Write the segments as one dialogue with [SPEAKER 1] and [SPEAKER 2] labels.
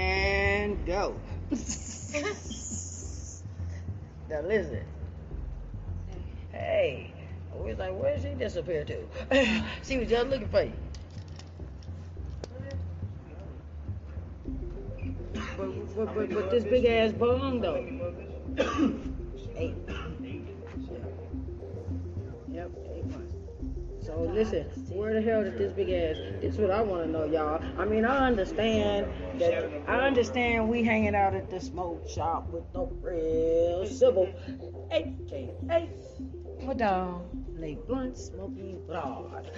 [SPEAKER 1] And go. now listen. Hey. I was like, where did she disappear to? she was just looking for you. But, but, but, but this big ass bong though. eight. So listen, where the hell did this big ass? This is what I want to know, y'all. I mean, I understand that. I understand we hanging out at the smoke shop with no real civil. Hey, hey, madam. Lake Blunt, smoking Broad.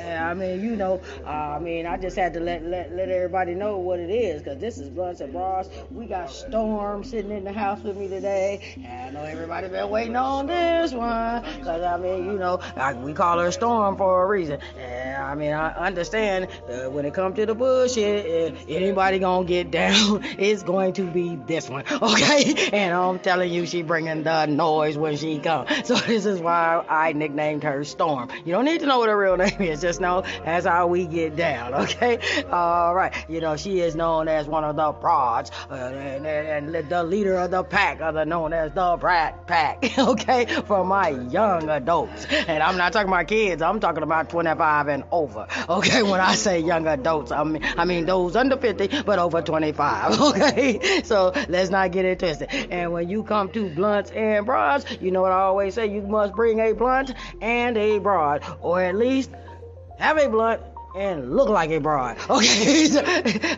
[SPEAKER 1] I mean, you know, uh, I mean, I just had to let let, let everybody know what it is, because this is Blunts and Broads. We got Storm sitting in the house with me today. And I know everybody been waiting on this one, because I mean, you know, I, we call her Storm for a reason. And I mean, I understand uh, when it comes to the bullshit, uh, anybody gonna get down, it's going to be this one, okay? And I'm telling you, she bringing the noise when she comes. So this is why I nicknamed named her Storm. You don't need to know what her real name is, just know that's how we get down, okay? All right. You know, she is known as one of the broads uh, and, and, and, the leader of the pack, other known as the Brat Pack, okay? For my young adults. And I'm not talking about kids, I'm talking about 25 and over, okay? When I say young adults, I mean, I mean those under 50, but over 25, okay? So let's not get it twisted. And when you come to blunts and broads, you know what I always say, you must bring a blunt and a broad, or at least have a blunt and look like a broad. Okay,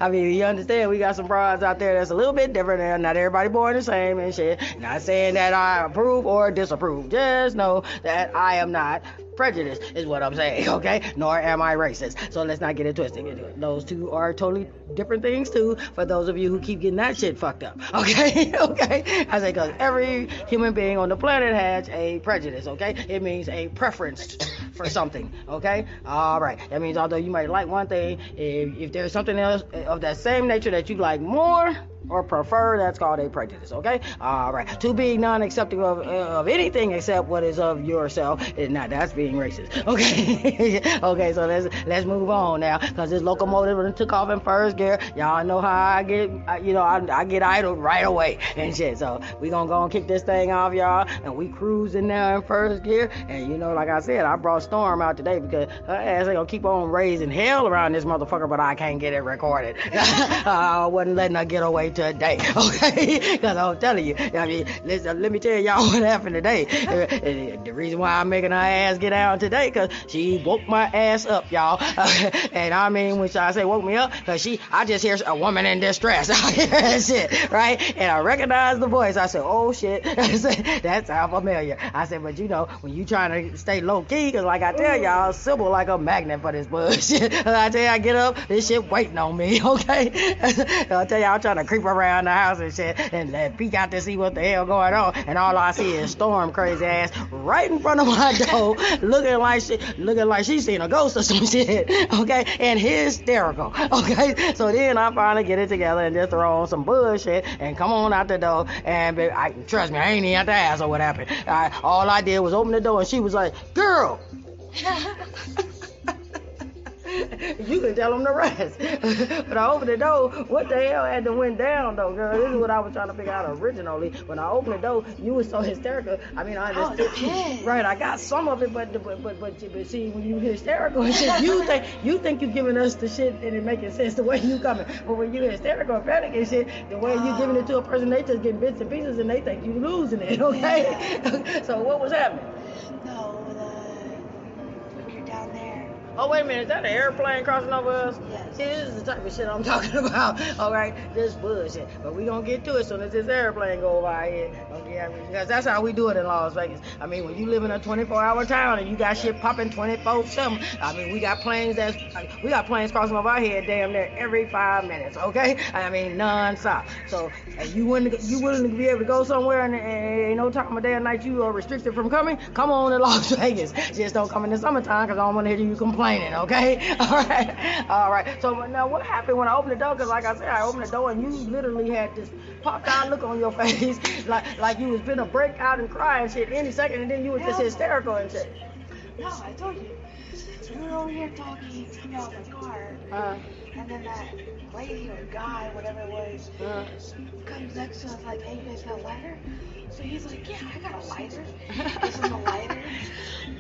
[SPEAKER 1] I mean you understand we got some broads out there that's a little bit different, and not everybody born the same and shit. Not saying that I approve or disapprove. Just know that I am not prejudice is what I'm saying, okay? Nor am I racist. So let's not get it twisted. Those two are totally different things too. For those of you who keep getting that shit fucked up, okay? okay? I say because every human being on the planet has a prejudice, okay? It means a preference for something, okay? All right. That means although you might like one thing, if, if there's something else of that same nature that you like more or prefer, that's called a prejudice, okay? All right. To be non-accepting of, of anything except what is of yourself, eh, now that's being racist, okay? okay, so let's let's move on now, cause this locomotive took off in first gear. Y'all know how I get, you know, I, I get idled right away and shit. So we gonna go and kick this thing off, y'all, and we cruising now in first gear. And you know, like I said, I brought Storm out today because her ass ain't gonna keep on raising hell around this motherfucker, but I can't get it recorded. I wasn't letting her get away today, okay? Because I'm telling you, I mean, listen, let me tell y'all what happened today. the reason why I'm making her ass get out today, because she woke my ass up, y'all. and I mean, when I say woke me up, because she, I just hear a woman in distress. I hear that shit, right? And I recognize the voice. I said, oh shit. that's how familiar. I said, but you know, when you trying to stay low key, because like I tell y'all, simple like a magnet for this bullshit. I tell you, I get up, this shit waiting on me, okay? I tell y'all, I'm trying to creep around the house and shit and, and peek out to see what the hell going on. And all I see is Storm crazy ass right in front of my door, looking like she, looking like she's seen a ghost or some shit, okay? And hysterical, okay? So then I finally get it together and just throw on some bullshit and come on out the door. And baby, I, trust me, I ain't even have to ask her what happened. I, all I did was open the door and she was like, girl. you can tell them the rest. but I opened the door. What the hell had to went down though, girl? This is what I was trying to figure out originally. When I opened the door, you was so hysterical. I mean, I oh, understood. Oh, right, I got some of it, but but but but, but see, when you hysterical and shit, you think you think you giving us the shit and it making sense the way you coming. But when you hysterical and panic and shit, the way you giving it to a person, they just getting bits and pieces and they think you losing it. Okay. so what was happening? Oh, wait a minute, is that an airplane crossing over us?
[SPEAKER 2] Yes.
[SPEAKER 1] See, this is the type of shit I'm talking about. All right, this bullshit. But we gonna get to it as soon as this airplane go over our head. Okay, I mean, because that's how we do it in Las Vegas. I mean, when you live in a 24-hour town and you got shit popping 24/7, I mean, we got planes that's we got planes crossing over our head damn near every five minutes. Okay, I mean, non-stop. So, you wouldn't you willing to be able to go somewhere and, and ain't no time of day or night you are restricted from coming? Come on to Las Vegas. Just don't come in the summertime because I don't want to hear you complain complaining, okay? All right, all right. So now, what happened when I opened the door? Because like I said, I opened the door and you literally had this popped out look on your face, like like you was gonna break out and cry and shit any second, and then you was just hysterical and shit.
[SPEAKER 2] No, I told you. We were over here talking, about the car,
[SPEAKER 1] Uh,
[SPEAKER 2] and then that lady or guy, whatever it was,
[SPEAKER 1] uh,
[SPEAKER 2] comes next to us like, hey, you guys got a lighter? So he's like, yeah, I got a lighter. Gives him a lighter.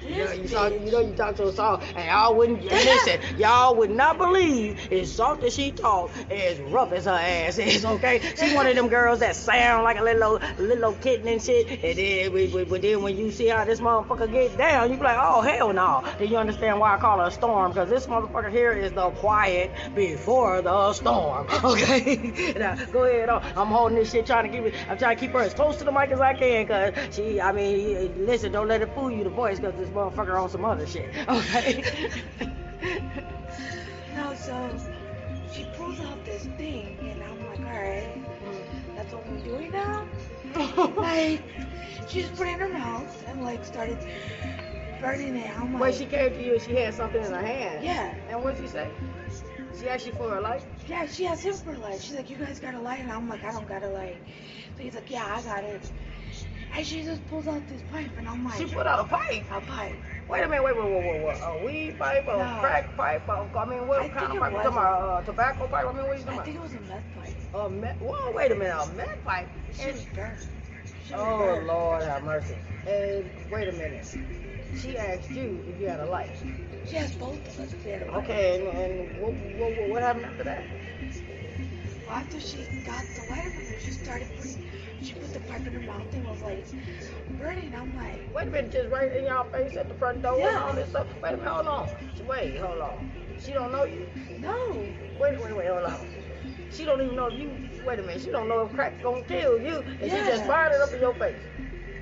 [SPEAKER 1] you know, you, talk,
[SPEAKER 2] bitch-
[SPEAKER 1] you know you talk to a song, and y'all wouldn't listen. Y'all would not believe as soft as she talk, as rough as her ass is. Okay, she one of them girls that sound like a little little kitten and shit. And then, we, we, but then when you see how this motherfucker get down, you be like, oh hell no. Then you understand why I call her a storm, because this motherfucker here is the quiet before the storm. Okay, now go ahead. On. I'm holding this shit, trying to keep it. I'm trying to keep her as close to the mic as I can, cause she. I mean, listen, don't let it fool you the voice, cause this motherfucker on some other shit. Okay.
[SPEAKER 2] No, so she pulls out this thing, and I'm like, alright, that's what we're doing now? like, she just put it in her mouth and, like, started burning it. I'm like,
[SPEAKER 1] when she came to you, she had something in her hand.
[SPEAKER 2] yeah,
[SPEAKER 1] And what did she say? She asked you for a light.
[SPEAKER 2] yeah, she has him for a light. She's like, you guys got a light? And I'm like, I don't got a light. So he's like, yeah, I got it. And she just pulls out this pipe, and I'm like,
[SPEAKER 1] She put out a pipe.
[SPEAKER 2] a pipe.
[SPEAKER 1] Wait a minute, wait, wait, wait, wait, wait. A weed pipe, a
[SPEAKER 2] No.
[SPEAKER 1] crack pipe, a, I mean, what
[SPEAKER 2] I
[SPEAKER 1] kind of pipe?
[SPEAKER 2] Was
[SPEAKER 1] about uh, tobacco pipe? I mean, what you
[SPEAKER 2] I
[SPEAKER 1] talking
[SPEAKER 2] think it was a meth pipe.
[SPEAKER 1] A meth, whoa, wait a minute, a meth pipe?
[SPEAKER 2] She
[SPEAKER 1] And,
[SPEAKER 2] was burned. She was
[SPEAKER 1] oh. Lord have mercy. And wait a minute. She asked you if you had a light.
[SPEAKER 2] She has both of us if we had a light.
[SPEAKER 1] Okay, and, and what, what, what, happened after that?
[SPEAKER 2] Well, after she got the lighter she started putting, she put the pipe in her mouth and was like burning. I'm like,
[SPEAKER 1] Wait a minute, just right in y'all face at the front door and all this stuff. Wait a minute, hold on. Wait, hold on. She don't know you.
[SPEAKER 2] no.
[SPEAKER 1] Wait, wait, wait, hold on. She don't even know if you. Wait a minute. She don't know if crack's gonna kill you, and she just
[SPEAKER 2] Yeah.
[SPEAKER 1] fired it up in your face.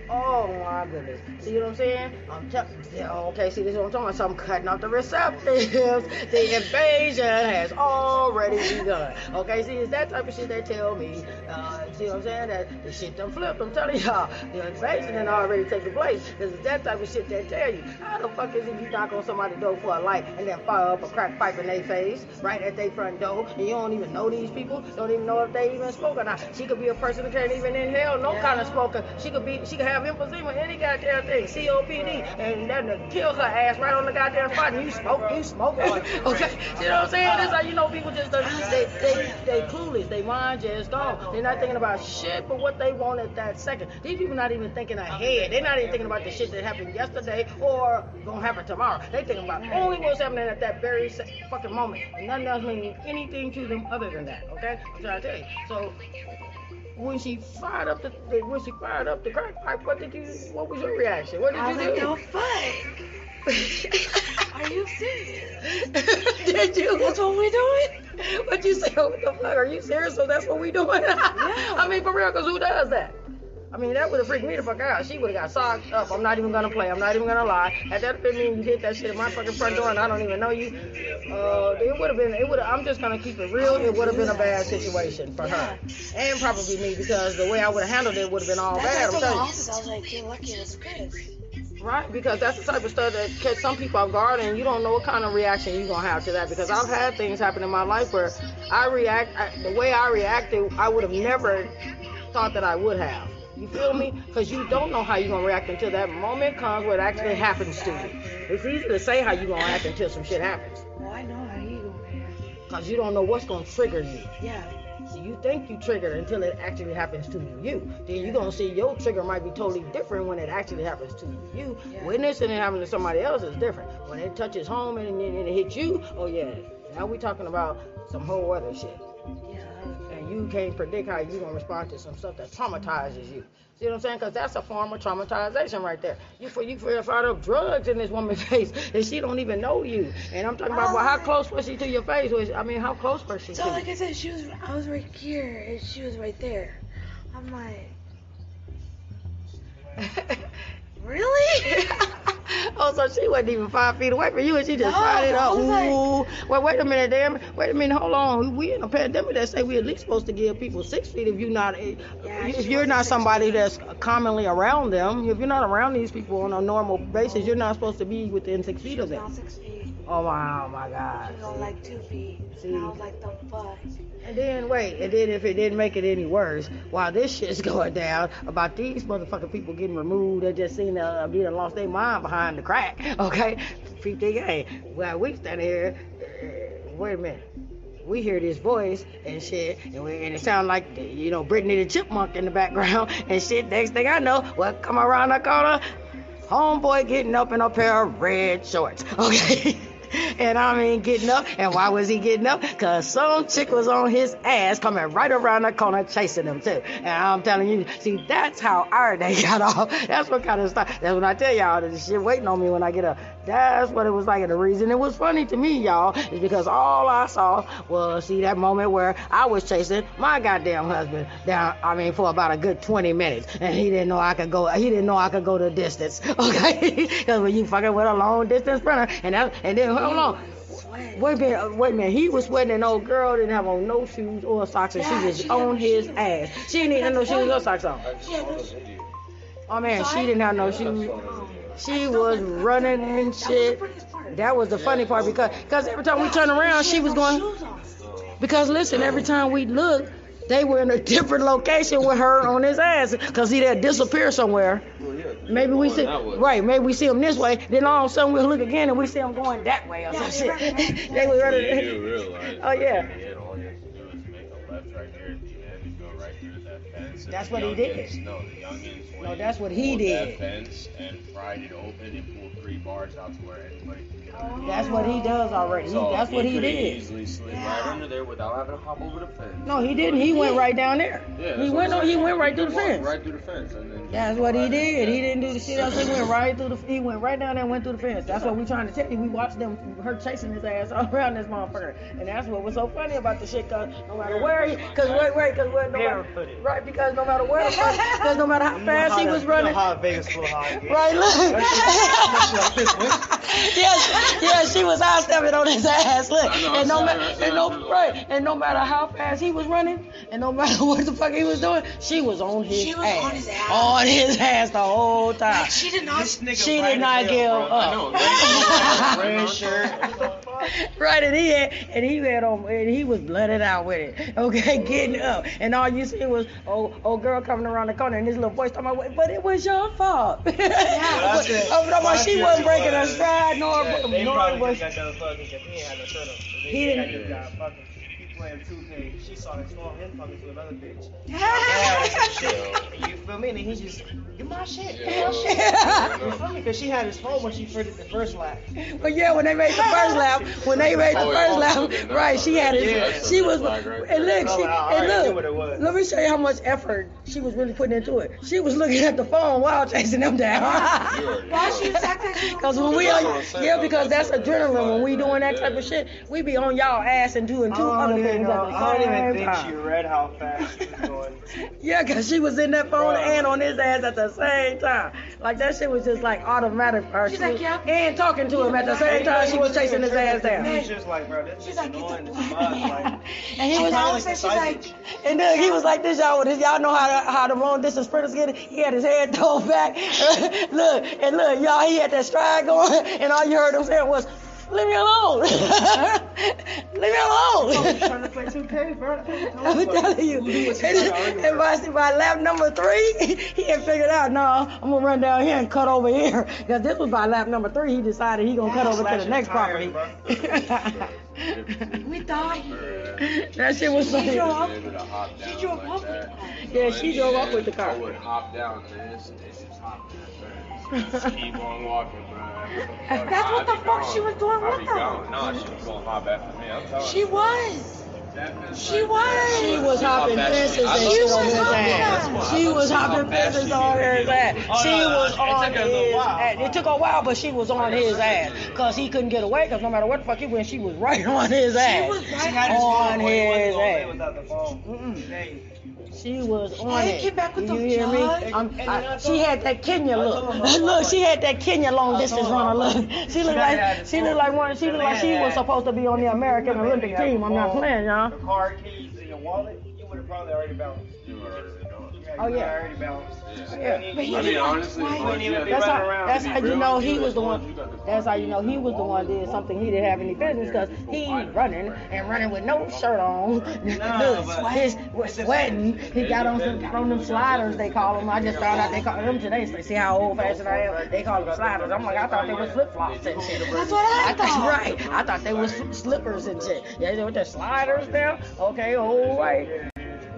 [SPEAKER 1] Oh my goodness. See what I'm saying? I'm telling. Okay, see this is what I'm talking about. So I'm cutting off the receptors. the invasion has already begun. Okay, see it's that type of shit they tell me. Uh, see what I'm saying? That the shit done flipped. I'm telling y'all, the invasion done already taken place. Cause it's that type of shit they tell you. How the fuck is it you knock on somebody's door for a light and then fire up a crack pipe in their face right at their front door, and you don't even know these people, don't even know if they even smoke or not. She could be a person that can't even inhale no
[SPEAKER 2] Yeah.
[SPEAKER 1] kind of smoker. She could be, she could have emphysema, any goddamn thing, COPD, and then to kill her ass right on the goddamn spot. And you smoke, you smoke, okay? You know what I'm saying? This how you know people just done- they they they clueless. They mind just gone. They're not thinking about shit, but what they want at that second. These people not even thinking ahead. They're not even thinking about the shit that happened yesterday or gonna happen tomorrow. They thinking about only what's happening at that very se- fucking moment. And nothing else meaning anything to them other than that. Okay? I'm trying to tell you. So when she fired up the when she fired up the crack pipe, what did you? What was your reaction? What did
[SPEAKER 2] I
[SPEAKER 1] you
[SPEAKER 2] like,
[SPEAKER 1] do?
[SPEAKER 2] no fuck. Are you serious?
[SPEAKER 1] did you?
[SPEAKER 2] That's what we doing?
[SPEAKER 1] What you say? What the fuck? Are you serious? So that's what we doing? I mean, for real, cause who does that? I mean, that would have freaked me the fuck out. She would have got socked up. I'm not even gonna play. I'm not even gonna lie. Had that been mean you hit that shit at my fucking front door and I don't even know you, uh, it would have been. It would. I'm just gonna keep it real. It would have been a bad situation for her, and probably me because the way I would have handled it would have been all
[SPEAKER 2] That's
[SPEAKER 1] bad. I'm telling you.
[SPEAKER 2] I was like, get lucky it was Chris.
[SPEAKER 1] Right, because that's the type of stuff that catch some people off guard, and you don't know what kind of reaction you're gonna have to that. Because I've had things happen in my life where I react I, the way I reacted, I would have never thought that I would have. You feel me? Because you don't know how you're gonna react until that moment comes where it actually happens to you. It's easy to say how you're gonna act until some shit happens,
[SPEAKER 2] Well, I know how you gonna react.
[SPEAKER 1] because you don't know what's gonna trigger you.
[SPEAKER 2] Yeah.
[SPEAKER 1] So you think you triggered until it actually happens to you. Then you're gonna see your trigger might be totally different when it actually happens to you.
[SPEAKER 2] Yeah.
[SPEAKER 1] Witnessing it happen to somebody else is different. When it touches home and, and, it hits you, oh yeah. Now we talking about some whole other shit. You can't predict how you're gonna respond to some stuff that traumatizes you. See what I'm saying? Because that's a form of traumatization right there. You for you for fired up drugs in this woman's face, and she don't even know you. And I'm talking about well, how close was she to your face? Was I mean, how close was she
[SPEAKER 2] So
[SPEAKER 1] to you?
[SPEAKER 2] like I said, she was I was right here and she was right there. I'm like, really?
[SPEAKER 1] oh, so she wasn't even five feet away from you, and she just
[SPEAKER 2] No,
[SPEAKER 1] fired it up. Ooh, wait, wait a minute, damn. Wait a minute, hold on. We in a pandemic that say we at least supposed to give people six feet if you're not
[SPEAKER 2] Yeah,
[SPEAKER 1] if you're
[SPEAKER 2] wasn't
[SPEAKER 1] somebody
[SPEAKER 2] feet.
[SPEAKER 1] that's commonly around them. If you're not around these people on a normal basis, you're not supposed to be within six feet of them.
[SPEAKER 2] not six feet.
[SPEAKER 1] Oh my, oh my God.
[SPEAKER 2] She was like two feet.
[SPEAKER 1] See.
[SPEAKER 2] And I was like, the fuck?
[SPEAKER 1] And then wait, and then if it didn't make it any worse, while this shit's going down about these motherfucking people getting removed, they just seen uh, being lost their mind behind the crack. Okay, game. While we stand here, uh, wait a minute. We hear this voice and shit, and, we, and it sound like you know Brittany the Chipmunk in the background and shit. Next thing I know, well, come around the corner, homeboy getting up in a pair of red shorts. Okay. And I mean, getting up. And why was he getting up? Because some chick was on his ass coming right around the corner chasing him, too. And I'm telling you, see, that's how our day got off. That's what kind of stuff. That's when I tell y'all that the shit waiting on me when I get up. That's what it was like. And the reason it was funny to me, y'all, is because all I saw was, see, that moment where I was chasing my goddamn husband down, I mean, for about a good 20 minutes. And he didn't know I could go, he didn't know I could go the distance. Okay? Because when you fucking with a long distance runner, and that, and then, hold on. Wait a minute, uh, wait a minute. He was sweating, and old girl didn't have on no shoes or socks, and
[SPEAKER 2] Yeah,
[SPEAKER 1] she was
[SPEAKER 2] she
[SPEAKER 1] on
[SPEAKER 2] had-
[SPEAKER 1] his ass. She didn't even have no shoes or socks on. Oh man, she didn't have no shoes. She was running and
[SPEAKER 2] That was the
[SPEAKER 1] shit. That was the funny part because because every time we
[SPEAKER 2] Yeah,
[SPEAKER 1] turned around, she was going. Because listen, every time we looked, they were in a different location with her on his ass. Cause he had disappeared somewhere. Maybe we see right. Maybe we see him this way. Then all of a sudden we'll look again and we see him going that way or
[SPEAKER 2] Yeah,
[SPEAKER 1] some
[SPEAKER 2] they
[SPEAKER 1] shit.
[SPEAKER 2] ran-
[SPEAKER 1] they were
[SPEAKER 3] You
[SPEAKER 1] running.
[SPEAKER 3] do realize.
[SPEAKER 1] Oh, yeah.
[SPEAKER 3] Fence.
[SPEAKER 1] That's what he did.
[SPEAKER 3] No, the youngins.
[SPEAKER 1] No, that's what he did.
[SPEAKER 3] That fence and pried it open and pulled three bars out to where anybody can get under.
[SPEAKER 1] That's what he does already. He,
[SPEAKER 3] So
[SPEAKER 1] that's what he
[SPEAKER 3] coulda
[SPEAKER 1] did.
[SPEAKER 3] Easily slid
[SPEAKER 2] Yeah.
[SPEAKER 3] right under there without having to hop over the fence.
[SPEAKER 1] No, he didn't. He went right down there.
[SPEAKER 3] Yeah,
[SPEAKER 1] he went
[SPEAKER 3] I'm.
[SPEAKER 1] He went right through the fence.
[SPEAKER 3] Right through the fence, and then.
[SPEAKER 1] That's what he did.
[SPEAKER 3] in.
[SPEAKER 1] He didn't do the shit else. He went right through the. He went right down there and went through the fence. That's what we trying to tell you. We watched them, her chasing his ass all around this motherfucker, and that's what was so funny about the shit. Cause no matter where he, cause wait, wait, cause where, no matter,
[SPEAKER 4] Barefooted.
[SPEAKER 1] right, because no matter where, the fuck- cause no matter how
[SPEAKER 4] You know
[SPEAKER 1] fast
[SPEAKER 4] how
[SPEAKER 1] he
[SPEAKER 4] the-
[SPEAKER 1] was
[SPEAKER 4] you know
[SPEAKER 1] running.
[SPEAKER 4] how Vegas full high gets.
[SPEAKER 1] Right, look. yes, yes, she was high stepping on his ass. Look, and no matter,
[SPEAKER 3] saw her, I
[SPEAKER 1] and no, right, and no matter how fast he was running, and no matter what the fuck he was doing, she was on his
[SPEAKER 2] She was
[SPEAKER 1] ass,
[SPEAKER 2] on his ass.
[SPEAKER 1] on his ass the whole time.
[SPEAKER 2] Like, she did not.
[SPEAKER 4] This nigga
[SPEAKER 1] She did not give
[SPEAKER 4] hell, bro.
[SPEAKER 3] I know.
[SPEAKER 1] up.
[SPEAKER 4] Red shirt. What the fuck?
[SPEAKER 1] right, and he had, and he had on, and he was blooded out with it. Okay, getting oh. up, and all you see was old, old girl coming around the corner, and this little voice talking about, but it was your fault.
[SPEAKER 4] Well, I
[SPEAKER 1] but,
[SPEAKER 4] said-
[SPEAKER 1] oh, but I'm like,
[SPEAKER 4] my
[SPEAKER 1] she wasn't breaking her stride, nor,
[SPEAKER 4] Yeah, they
[SPEAKER 1] nor
[SPEAKER 4] probably
[SPEAKER 1] was.
[SPEAKER 4] got done fucking because he ain't had no shirt on.
[SPEAKER 1] He didn't-
[SPEAKER 4] this fucking. He playing 2K. She saw him saw him fucking to another bitch. Yeah, some shit. You feel me? And he just, get my shit. Get my shit. You feel me? Because she had his phone when she first did the first lap.
[SPEAKER 1] But yeah, when they made the first lap, when they made the
[SPEAKER 3] Oh,
[SPEAKER 1] first
[SPEAKER 3] Oh,
[SPEAKER 1] lap,
[SPEAKER 3] okay,
[SPEAKER 1] right? She had it.
[SPEAKER 4] Yeah.
[SPEAKER 1] She was,
[SPEAKER 3] right
[SPEAKER 1] and look, she, and look.
[SPEAKER 4] what it was.
[SPEAKER 1] Let me show you how much effort she was really putting into it. She was looking at the phone while chasing them down.
[SPEAKER 2] Why she attacked that shit?
[SPEAKER 1] Cause when we are,
[SPEAKER 3] what I'm saying,
[SPEAKER 1] yeah, because that's
[SPEAKER 3] That's
[SPEAKER 1] adrenaline. When we doing that type of shit, we be on y'all ass and doing two
[SPEAKER 4] I
[SPEAKER 1] other
[SPEAKER 4] don't
[SPEAKER 1] things at the
[SPEAKER 4] I don't even think she read how fast she was going.
[SPEAKER 1] Yeah, cause she was in that phone and on his ass at the same time. Like that shit was just like automatic for her.
[SPEAKER 2] She's
[SPEAKER 1] She
[SPEAKER 2] like, yeah.
[SPEAKER 1] And talking to him at the same time, she was chasing his ass down.
[SPEAKER 4] He's just like, bro, this
[SPEAKER 2] She's
[SPEAKER 4] is
[SPEAKER 2] like,
[SPEAKER 4] annoying as fuck. Like,
[SPEAKER 1] and he was
[SPEAKER 2] all of a
[SPEAKER 4] like
[SPEAKER 2] she's like.
[SPEAKER 1] And then he was like this, y'all. With his, y'all know how the, how the long distance sprinters get it. He had his head thrown back. look and look, y'all. He had that stride going, and all you heard him saying was, "Leave me alone, leave me alone."
[SPEAKER 4] Oh, trying to play 2K, bro.
[SPEAKER 1] I'm telling you. And, and by, by lap number three, he had figured out, no, I'm gonna run down here and cut over here. Because this was by lap number three, he decided he gonna cut over to the next
[SPEAKER 4] tires,
[SPEAKER 1] property.
[SPEAKER 2] we thought.
[SPEAKER 1] that shit was
[SPEAKER 2] She drove
[SPEAKER 3] Able to hop
[SPEAKER 2] She drove
[SPEAKER 3] like
[SPEAKER 2] up with the car.
[SPEAKER 1] Yeah, she drove up with the car.
[SPEAKER 3] I would hop down this and just hop that fence. Just keep on walking, bro.
[SPEAKER 2] That's what the fuck she was doing with her.
[SPEAKER 3] No, she was gonna hop after me. I'm telling
[SPEAKER 2] She was. She was.
[SPEAKER 1] She was hopping fences and
[SPEAKER 3] shit
[SPEAKER 2] was
[SPEAKER 1] on his ass. She was hopping fences on his ass. She was on
[SPEAKER 4] took her a little
[SPEAKER 1] his ass. It took a while, but she was on his ass. Because he couldn't get away, because no matter what the fuck he went, she was right on his
[SPEAKER 2] She
[SPEAKER 1] ass.
[SPEAKER 2] was right
[SPEAKER 1] On
[SPEAKER 4] phone, but he wasn't
[SPEAKER 1] his ass. She was on it.
[SPEAKER 2] get back with
[SPEAKER 1] you hear me? I'm-
[SPEAKER 4] And- and
[SPEAKER 1] I-
[SPEAKER 4] I
[SPEAKER 1] she had that Kenya look. Look, she had that Kenya long distance runner look. She looked like she looked like one. She looked like she was supposed to be on the American Olympic team. I'm not playing, y'all. Uh-huh.
[SPEAKER 4] The car keys in your wallet, you would have probably already bounced.
[SPEAKER 1] Oh, yeah.
[SPEAKER 4] already balanced.
[SPEAKER 1] Yeah.
[SPEAKER 2] But he
[SPEAKER 3] I mean,
[SPEAKER 2] didn't
[SPEAKER 3] honestly,
[SPEAKER 2] like
[SPEAKER 3] honestly,
[SPEAKER 2] why-
[SPEAKER 3] I think
[SPEAKER 1] That's
[SPEAKER 4] running
[SPEAKER 1] how,
[SPEAKER 4] around.
[SPEAKER 1] that's how you know he was the one.
[SPEAKER 3] you got the
[SPEAKER 1] That's how you know he was the one did something he didn't have any business because he running and running with no shirt on,
[SPEAKER 4] Nah, but-
[SPEAKER 1] his was sweating. He got on some got on them sliders they call them. I just found out they call them today. So see how old fashioned I am. They call them sliders. I'm like I thought they were flip flops and shit.
[SPEAKER 2] That's what I
[SPEAKER 1] I thought
[SPEAKER 2] thought.
[SPEAKER 1] right. I thought they was slippers and shit. Yeah, they with their sliders now. Okay, all right.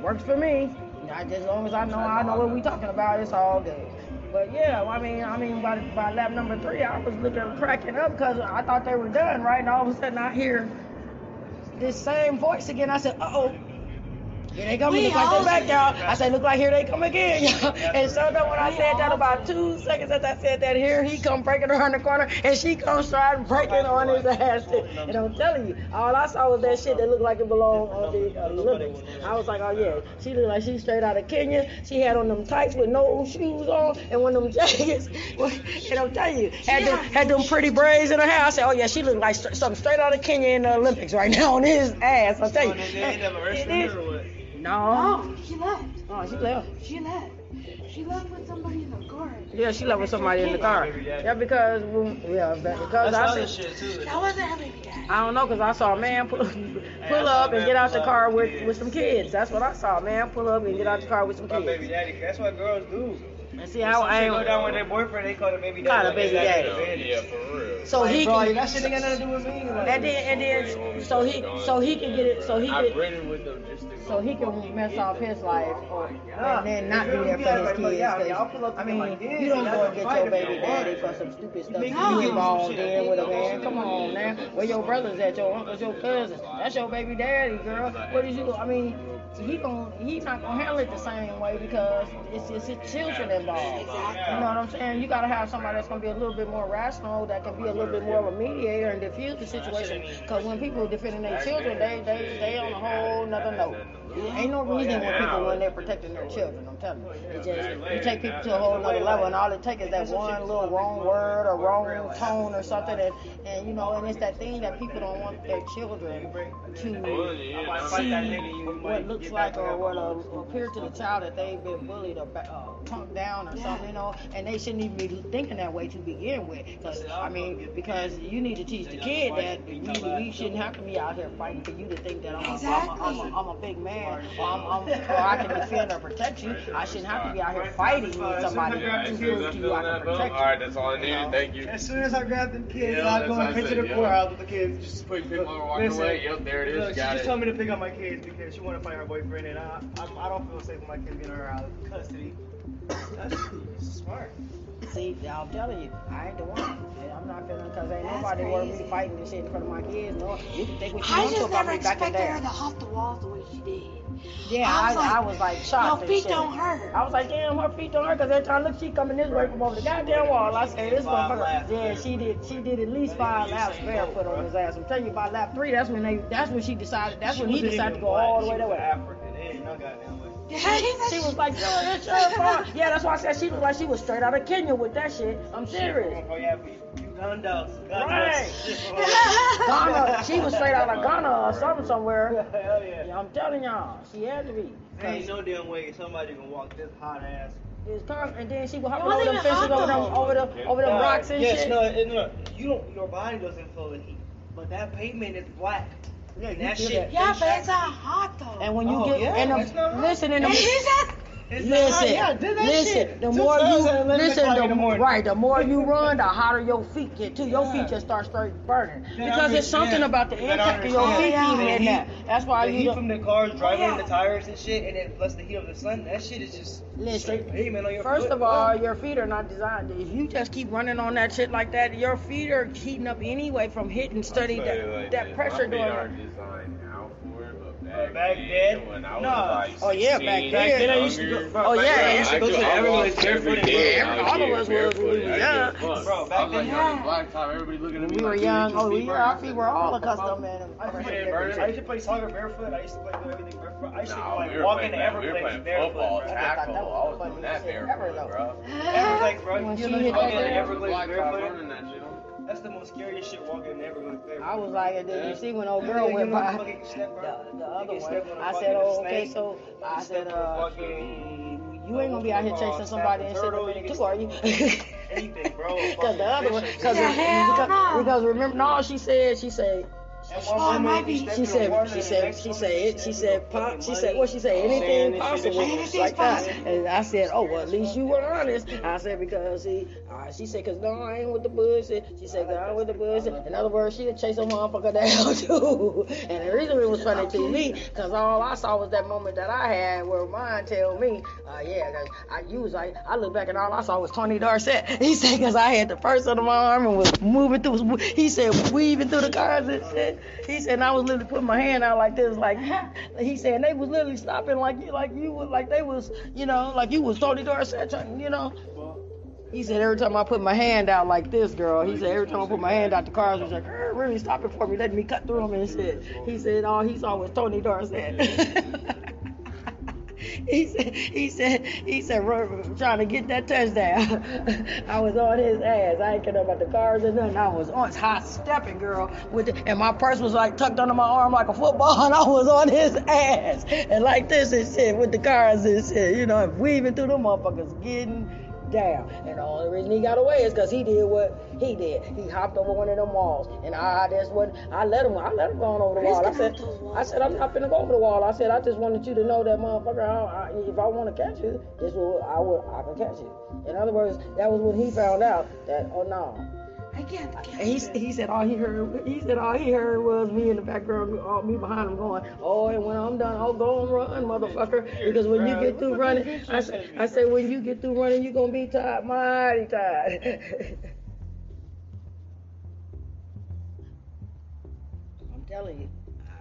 [SPEAKER 1] Works for me. I, as long as I know I know what we talking about, it's all good. But yeah, I mean, I mean, by, by lap number three, I was looking cracking up because I thought they were done, right? And all of a sudden, I hear this same voice again. I said, "Uh oh." Here they come, like they back, y'all. I said, look like here they come again, y'all. And so then when I said that about two seconds after I said that, here he come breaking around the corner, and she comes trying breaking on his ass. And I'm telling you, all I saw was that shit that looked like it belonged on the Olympics. I was like, oh yeah, she looked like she straight out of Kenya. She had on them tights with no shoes on, and one of them jackets. And I'm telling you, had them, had them pretty braids in her hair. I said, oh yeah, she looked like something straight out of Kenya in the Olympics right now on his ass. I tell you.
[SPEAKER 4] They, they end up
[SPEAKER 1] It
[SPEAKER 4] arresting
[SPEAKER 1] is-
[SPEAKER 4] her or what?
[SPEAKER 1] No.
[SPEAKER 2] Oh, she left.
[SPEAKER 1] Oh, she left.
[SPEAKER 2] She left. She left with somebody in the car.
[SPEAKER 1] Yeah, she left with somebody in the car. Yeah, because when- yeah, but because
[SPEAKER 4] That's
[SPEAKER 1] I
[SPEAKER 4] other
[SPEAKER 1] said,
[SPEAKER 4] shit too.
[SPEAKER 2] That wasn't her baby dad.
[SPEAKER 1] I don't know, cause I saw a man pull, pull up and get out the uh, car with with some kids. That's what I saw, A man. Pull up and get out the car with some
[SPEAKER 4] My baby
[SPEAKER 1] kids.
[SPEAKER 4] daddy. That's what girls do.
[SPEAKER 1] And see
[SPEAKER 4] When
[SPEAKER 1] how
[SPEAKER 4] some
[SPEAKER 1] I
[SPEAKER 4] shit go down with their boyfriend, they call the baby daddy.
[SPEAKER 1] Call the baby daddy.
[SPEAKER 3] Yeah, for real.
[SPEAKER 1] So he
[SPEAKER 4] bro,
[SPEAKER 1] can.
[SPEAKER 4] that shit ain't got nothing to do with me. Like,
[SPEAKER 1] And then and then so he so he can get it so he
[SPEAKER 3] I've
[SPEAKER 1] can
[SPEAKER 3] ridden with them just to
[SPEAKER 1] so he can mess off his life and then not be there for his kids.
[SPEAKER 4] yeah, I mean,
[SPEAKER 1] 'cause,
[SPEAKER 4] I'll pull up
[SPEAKER 1] I mean, you don't go and get your baby daddy for some stupid stuff.
[SPEAKER 4] You
[SPEAKER 1] You
[SPEAKER 4] can get
[SPEAKER 1] involved in with a man. Come on now. Where your brothers at? Your uncles, your cousins. That's your baby daddy, girl. What did you? Go I mean, he gon' he's not gonna handle it the same way because it's it's his children involved. You know what I'm saying? You gotta have somebody that's gonna be a little bit more rational, that can be a little bit more of a mediator and diffuse the situation. Because when people are defending their children, they they they on a whole nother note. Ain't no reason when people when they're protecting their children. I'm telling you, it just you take people to a whole other level, and all it takes is that one little wrong word or wrong tone or something, and and you know, and it's that thing that people don't want their children to see what looks like or what uh, appear to the child that they've been bullied or ba- uh, punked down or something, you know, and they shouldn't even be thinking that way to begin with. Because I mean, because you need to teach the kid that we, we shouldn't have to be out here fighting for you to think that I'm a, I'm a, I'm a, I'm a big man or, I'm, I'm, or I can defend or protect you. I shouldn't have to be out here fighting with somebody
[SPEAKER 3] Yeah,
[SPEAKER 1] to
[SPEAKER 3] as soon I
[SPEAKER 1] prove to you I can protect you.
[SPEAKER 3] alright, that's all I needed. Thank you.
[SPEAKER 4] As soon as I grabbed them kids,
[SPEAKER 3] Yeah,
[SPEAKER 4] I
[SPEAKER 3] that's
[SPEAKER 4] go
[SPEAKER 3] what
[SPEAKER 4] and
[SPEAKER 3] I
[SPEAKER 4] pitch to
[SPEAKER 3] said,
[SPEAKER 4] the
[SPEAKER 3] yeah.
[SPEAKER 4] courthouse with the kids.
[SPEAKER 3] Just quick people are walking
[SPEAKER 4] Listen,
[SPEAKER 3] away. Yep, there it is.
[SPEAKER 4] Look, she
[SPEAKER 3] Got
[SPEAKER 4] just
[SPEAKER 3] it.
[SPEAKER 4] told me to pick up my kids because she want to fight her boyfriend, and I, I, I don't feel safe with my kids getting her out of custody. That's smart.
[SPEAKER 1] See, I'm telling you, I ain't the one. And I'm not feeling because ain't
[SPEAKER 2] That's
[SPEAKER 1] nobody worth me fighting this shit in front of my kids. No, you can think what you
[SPEAKER 2] I
[SPEAKER 1] want to
[SPEAKER 2] just
[SPEAKER 1] about
[SPEAKER 2] never
[SPEAKER 1] me back in
[SPEAKER 2] expected her to hop the walls the way she did.
[SPEAKER 1] Yeah,
[SPEAKER 2] I
[SPEAKER 1] I,
[SPEAKER 2] was like,
[SPEAKER 1] I was like shocked.
[SPEAKER 2] Your
[SPEAKER 1] and
[SPEAKER 2] feet
[SPEAKER 1] shit.
[SPEAKER 2] don't hurt.
[SPEAKER 1] I was like, damn, her feet don't hurt because every time I look, she coming this way from over the goddamn wall. I said, this motherfucker. Yeah, she did. She did at least five laps barefoot on his ass. I'm telling you, by lap three, that's when they. That's when she decided. That's when he decided to go all the way
[SPEAKER 4] She
[SPEAKER 1] that
[SPEAKER 4] was
[SPEAKER 1] way.
[SPEAKER 4] African. Ain't no goddamn way.
[SPEAKER 1] She was like, yo, it's your fault. Yeah, that's why I said she looked like she was straight out of Kenya with that shit. I'm serious.
[SPEAKER 4] Oh, yeah, you Uganda.
[SPEAKER 1] Right. Ghana, she was straight out of Ghana or something somewhere.
[SPEAKER 4] Hell yeah.
[SPEAKER 1] Yeah, I'm telling y'all, she had to be.
[SPEAKER 4] There ain't no damn way somebody can walk this hot ass.
[SPEAKER 1] It's con- and then she was hopping over them fences, over them, over the, over them
[SPEAKER 4] uh,
[SPEAKER 1] rocks and
[SPEAKER 4] yes,
[SPEAKER 1] shit.
[SPEAKER 4] no, it, no, you don't. Your body doesn't feel the heat, but that pavement is black.
[SPEAKER 1] Yeah, you
[SPEAKER 4] that
[SPEAKER 1] feel
[SPEAKER 4] shit.
[SPEAKER 1] that.
[SPEAKER 2] Yeah, but it's a hot though.
[SPEAKER 1] And when you
[SPEAKER 4] Oh,
[SPEAKER 1] get
[SPEAKER 4] yeah,
[SPEAKER 1] and the,
[SPEAKER 4] it's not hot.
[SPEAKER 1] listen in the
[SPEAKER 2] Is that
[SPEAKER 4] It's not hot.
[SPEAKER 1] listen,
[SPEAKER 4] Yeah, do that
[SPEAKER 1] listen.
[SPEAKER 4] shit.
[SPEAKER 1] The
[SPEAKER 4] Two
[SPEAKER 1] more you listen, the
[SPEAKER 4] the
[SPEAKER 1] right, the more you run, the hotter your feet get too. Your
[SPEAKER 4] Yeah.
[SPEAKER 1] feet just start straight burning
[SPEAKER 4] Yeah,
[SPEAKER 1] because
[SPEAKER 4] I
[SPEAKER 1] it's something about the
[SPEAKER 4] You
[SPEAKER 1] impact of your feet
[SPEAKER 4] understand.
[SPEAKER 1] even in that. That's why
[SPEAKER 4] the
[SPEAKER 1] you
[SPEAKER 4] heat
[SPEAKER 1] don't.
[SPEAKER 4] from the cars oh, driving
[SPEAKER 2] yeah.
[SPEAKER 4] the tires and shit, and then plus the heat of the sun. That shit is just
[SPEAKER 1] Listen,
[SPEAKER 4] straight pavement on your
[SPEAKER 1] First
[SPEAKER 4] foot.
[SPEAKER 1] of all, your feet are not designed. If you just keep running on that shit like that, your feet are heating up anyway from hitting study
[SPEAKER 3] I'll tell you
[SPEAKER 1] that,
[SPEAKER 3] like
[SPEAKER 1] that pressure
[SPEAKER 3] my feet
[SPEAKER 1] going
[SPEAKER 3] aren't
[SPEAKER 1] on.
[SPEAKER 3] designed out for it, but
[SPEAKER 4] Uh,
[SPEAKER 3] back,
[SPEAKER 4] back then?
[SPEAKER 3] when I was
[SPEAKER 4] Nah.
[SPEAKER 3] like
[SPEAKER 1] Oh, yeah, back then. Back then
[SPEAKER 4] I used to go- oh,
[SPEAKER 3] younger,
[SPEAKER 4] bro,
[SPEAKER 1] Oh,
[SPEAKER 4] back
[SPEAKER 1] yeah,
[SPEAKER 4] then I
[SPEAKER 1] I
[SPEAKER 4] used to
[SPEAKER 3] I
[SPEAKER 4] go
[SPEAKER 3] could-
[SPEAKER 4] to the
[SPEAKER 3] I
[SPEAKER 4] Everglades
[SPEAKER 3] walked
[SPEAKER 4] barefoot
[SPEAKER 3] every
[SPEAKER 4] and
[SPEAKER 3] day
[SPEAKER 1] Yeah,
[SPEAKER 3] out
[SPEAKER 1] all of
[SPEAKER 3] here
[SPEAKER 1] us was
[SPEAKER 3] barefoot.
[SPEAKER 1] when we
[SPEAKER 3] I
[SPEAKER 1] was
[SPEAKER 3] didn't
[SPEAKER 1] young.
[SPEAKER 3] give a fuck.
[SPEAKER 4] Bro, back
[SPEAKER 3] I was like,
[SPEAKER 4] then-
[SPEAKER 3] yo,
[SPEAKER 2] Yeah.
[SPEAKER 3] this black top, everybody looking at me
[SPEAKER 1] we were
[SPEAKER 3] like,
[SPEAKER 1] young,
[SPEAKER 3] you
[SPEAKER 1] oh,
[SPEAKER 3] feet
[SPEAKER 1] we were, our
[SPEAKER 3] burning.
[SPEAKER 1] feet were all
[SPEAKER 3] I said,
[SPEAKER 1] accustomed, man.
[SPEAKER 4] I used, to
[SPEAKER 1] pressure
[SPEAKER 4] play,
[SPEAKER 1] and everything.
[SPEAKER 4] I used to play soccer barefoot. I used to play do everything barefoot. I used to
[SPEAKER 3] Nah,
[SPEAKER 4] go like
[SPEAKER 3] we were
[SPEAKER 4] walk
[SPEAKER 3] playing,
[SPEAKER 4] in the
[SPEAKER 3] that- we were
[SPEAKER 4] Everglades
[SPEAKER 3] playing
[SPEAKER 4] barefoot.
[SPEAKER 3] football,
[SPEAKER 4] bro.
[SPEAKER 1] I thought that
[SPEAKER 3] tackle.
[SPEAKER 1] was
[SPEAKER 3] I was
[SPEAKER 1] the
[SPEAKER 3] doing that
[SPEAKER 1] funniest shit ever,
[SPEAKER 3] barefoot,
[SPEAKER 1] though.
[SPEAKER 3] bro.
[SPEAKER 4] Everglades, bro.
[SPEAKER 1] When
[SPEAKER 4] You
[SPEAKER 1] she
[SPEAKER 4] know,
[SPEAKER 1] hit
[SPEAKER 4] walking
[SPEAKER 1] that
[SPEAKER 4] in the
[SPEAKER 1] there-
[SPEAKER 4] Everglades barefoot. That's the most scariest shit walking in the Everglades barefoot.
[SPEAKER 1] I was like, and then you see when old girl
[SPEAKER 4] you
[SPEAKER 1] went by,
[SPEAKER 4] step,
[SPEAKER 1] the, the other one,
[SPEAKER 4] step on a
[SPEAKER 1] I
[SPEAKER 4] fucking
[SPEAKER 1] said, oh, okay, so I said,
[SPEAKER 4] step on a
[SPEAKER 1] uh,
[SPEAKER 4] fucking-
[SPEAKER 1] you You ain't gonna be out here chasing somebody and shit in a too, are you?
[SPEAKER 4] Anything, bro.
[SPEAKER 1] Cause the other one, cause,
[SPEAKER 2] Yeah, hell
[SPEAKER 1] because,
[SPEAKER 2] no.
[SPEAKER 1] because remember, no, she said, she said,
[SPEAKER 2] Oh, it might be.
[SPEAKER 1] she said, she said, she said, she said, pop, she said, what she said, anything possible, like that. And I said, oh, well, at least you were honest. I said, because see, uh, she said, cause no, I ain't with the bullshit. She said, cause I ain't with the bullshit. In other words, she'd chase a motherfucker down too. And the reason it was funny to me, cause all I saw was that moment that I had where mine tell me, uh, yeah, cause I was like, I look back and all I saw was Tony Dorsett. He said, cause I had the first under my arm and was moving through, he said, weaving through the cars and shit. He said, and I was literally putting my hand out like this, like, he said, and they was literally stopping like you, like you was, like they was, you know, like you was Tony Dorsett, trying, you know. He said every time I put my hand out like this, girl. He said every time I put my hand out, the cars was like, "Er, really stopping for me, letting me cut through them and shit. He said all he saw was Tony Dorsett. he said, he said, he said, "Run- trying to get that touchdown. I was on his ass. I ain't care about the cars or nothing. I was on hot stepping, girl, with the, and my purse was like tucked under my arm like a football, and I was on his ass and like this and shit with the cars and shit, you know, weaving through the motherfuckers, getting down. And the only reason he got away is because he did what he did. He hopped over one of them walls. And I that's what I let him I let him go on over the wall. I said I said I'm not finna go over the wall. I said I just wanted you to know that motherfucker I, I, if I want to catch you, this will I will I can catch you. In other words, that was when he found out that oh no.
[SPEAKER 2] I can't.
[SPEAKER 1] And he, he said all he heard he said all he heard was me in the background, all me behind him going, oh, and when I'm done, I'll go and run, motherfucker. Because when you get through running, I said, I said when you get through running, you're gonna be tired, mighty tired. I'm telling you,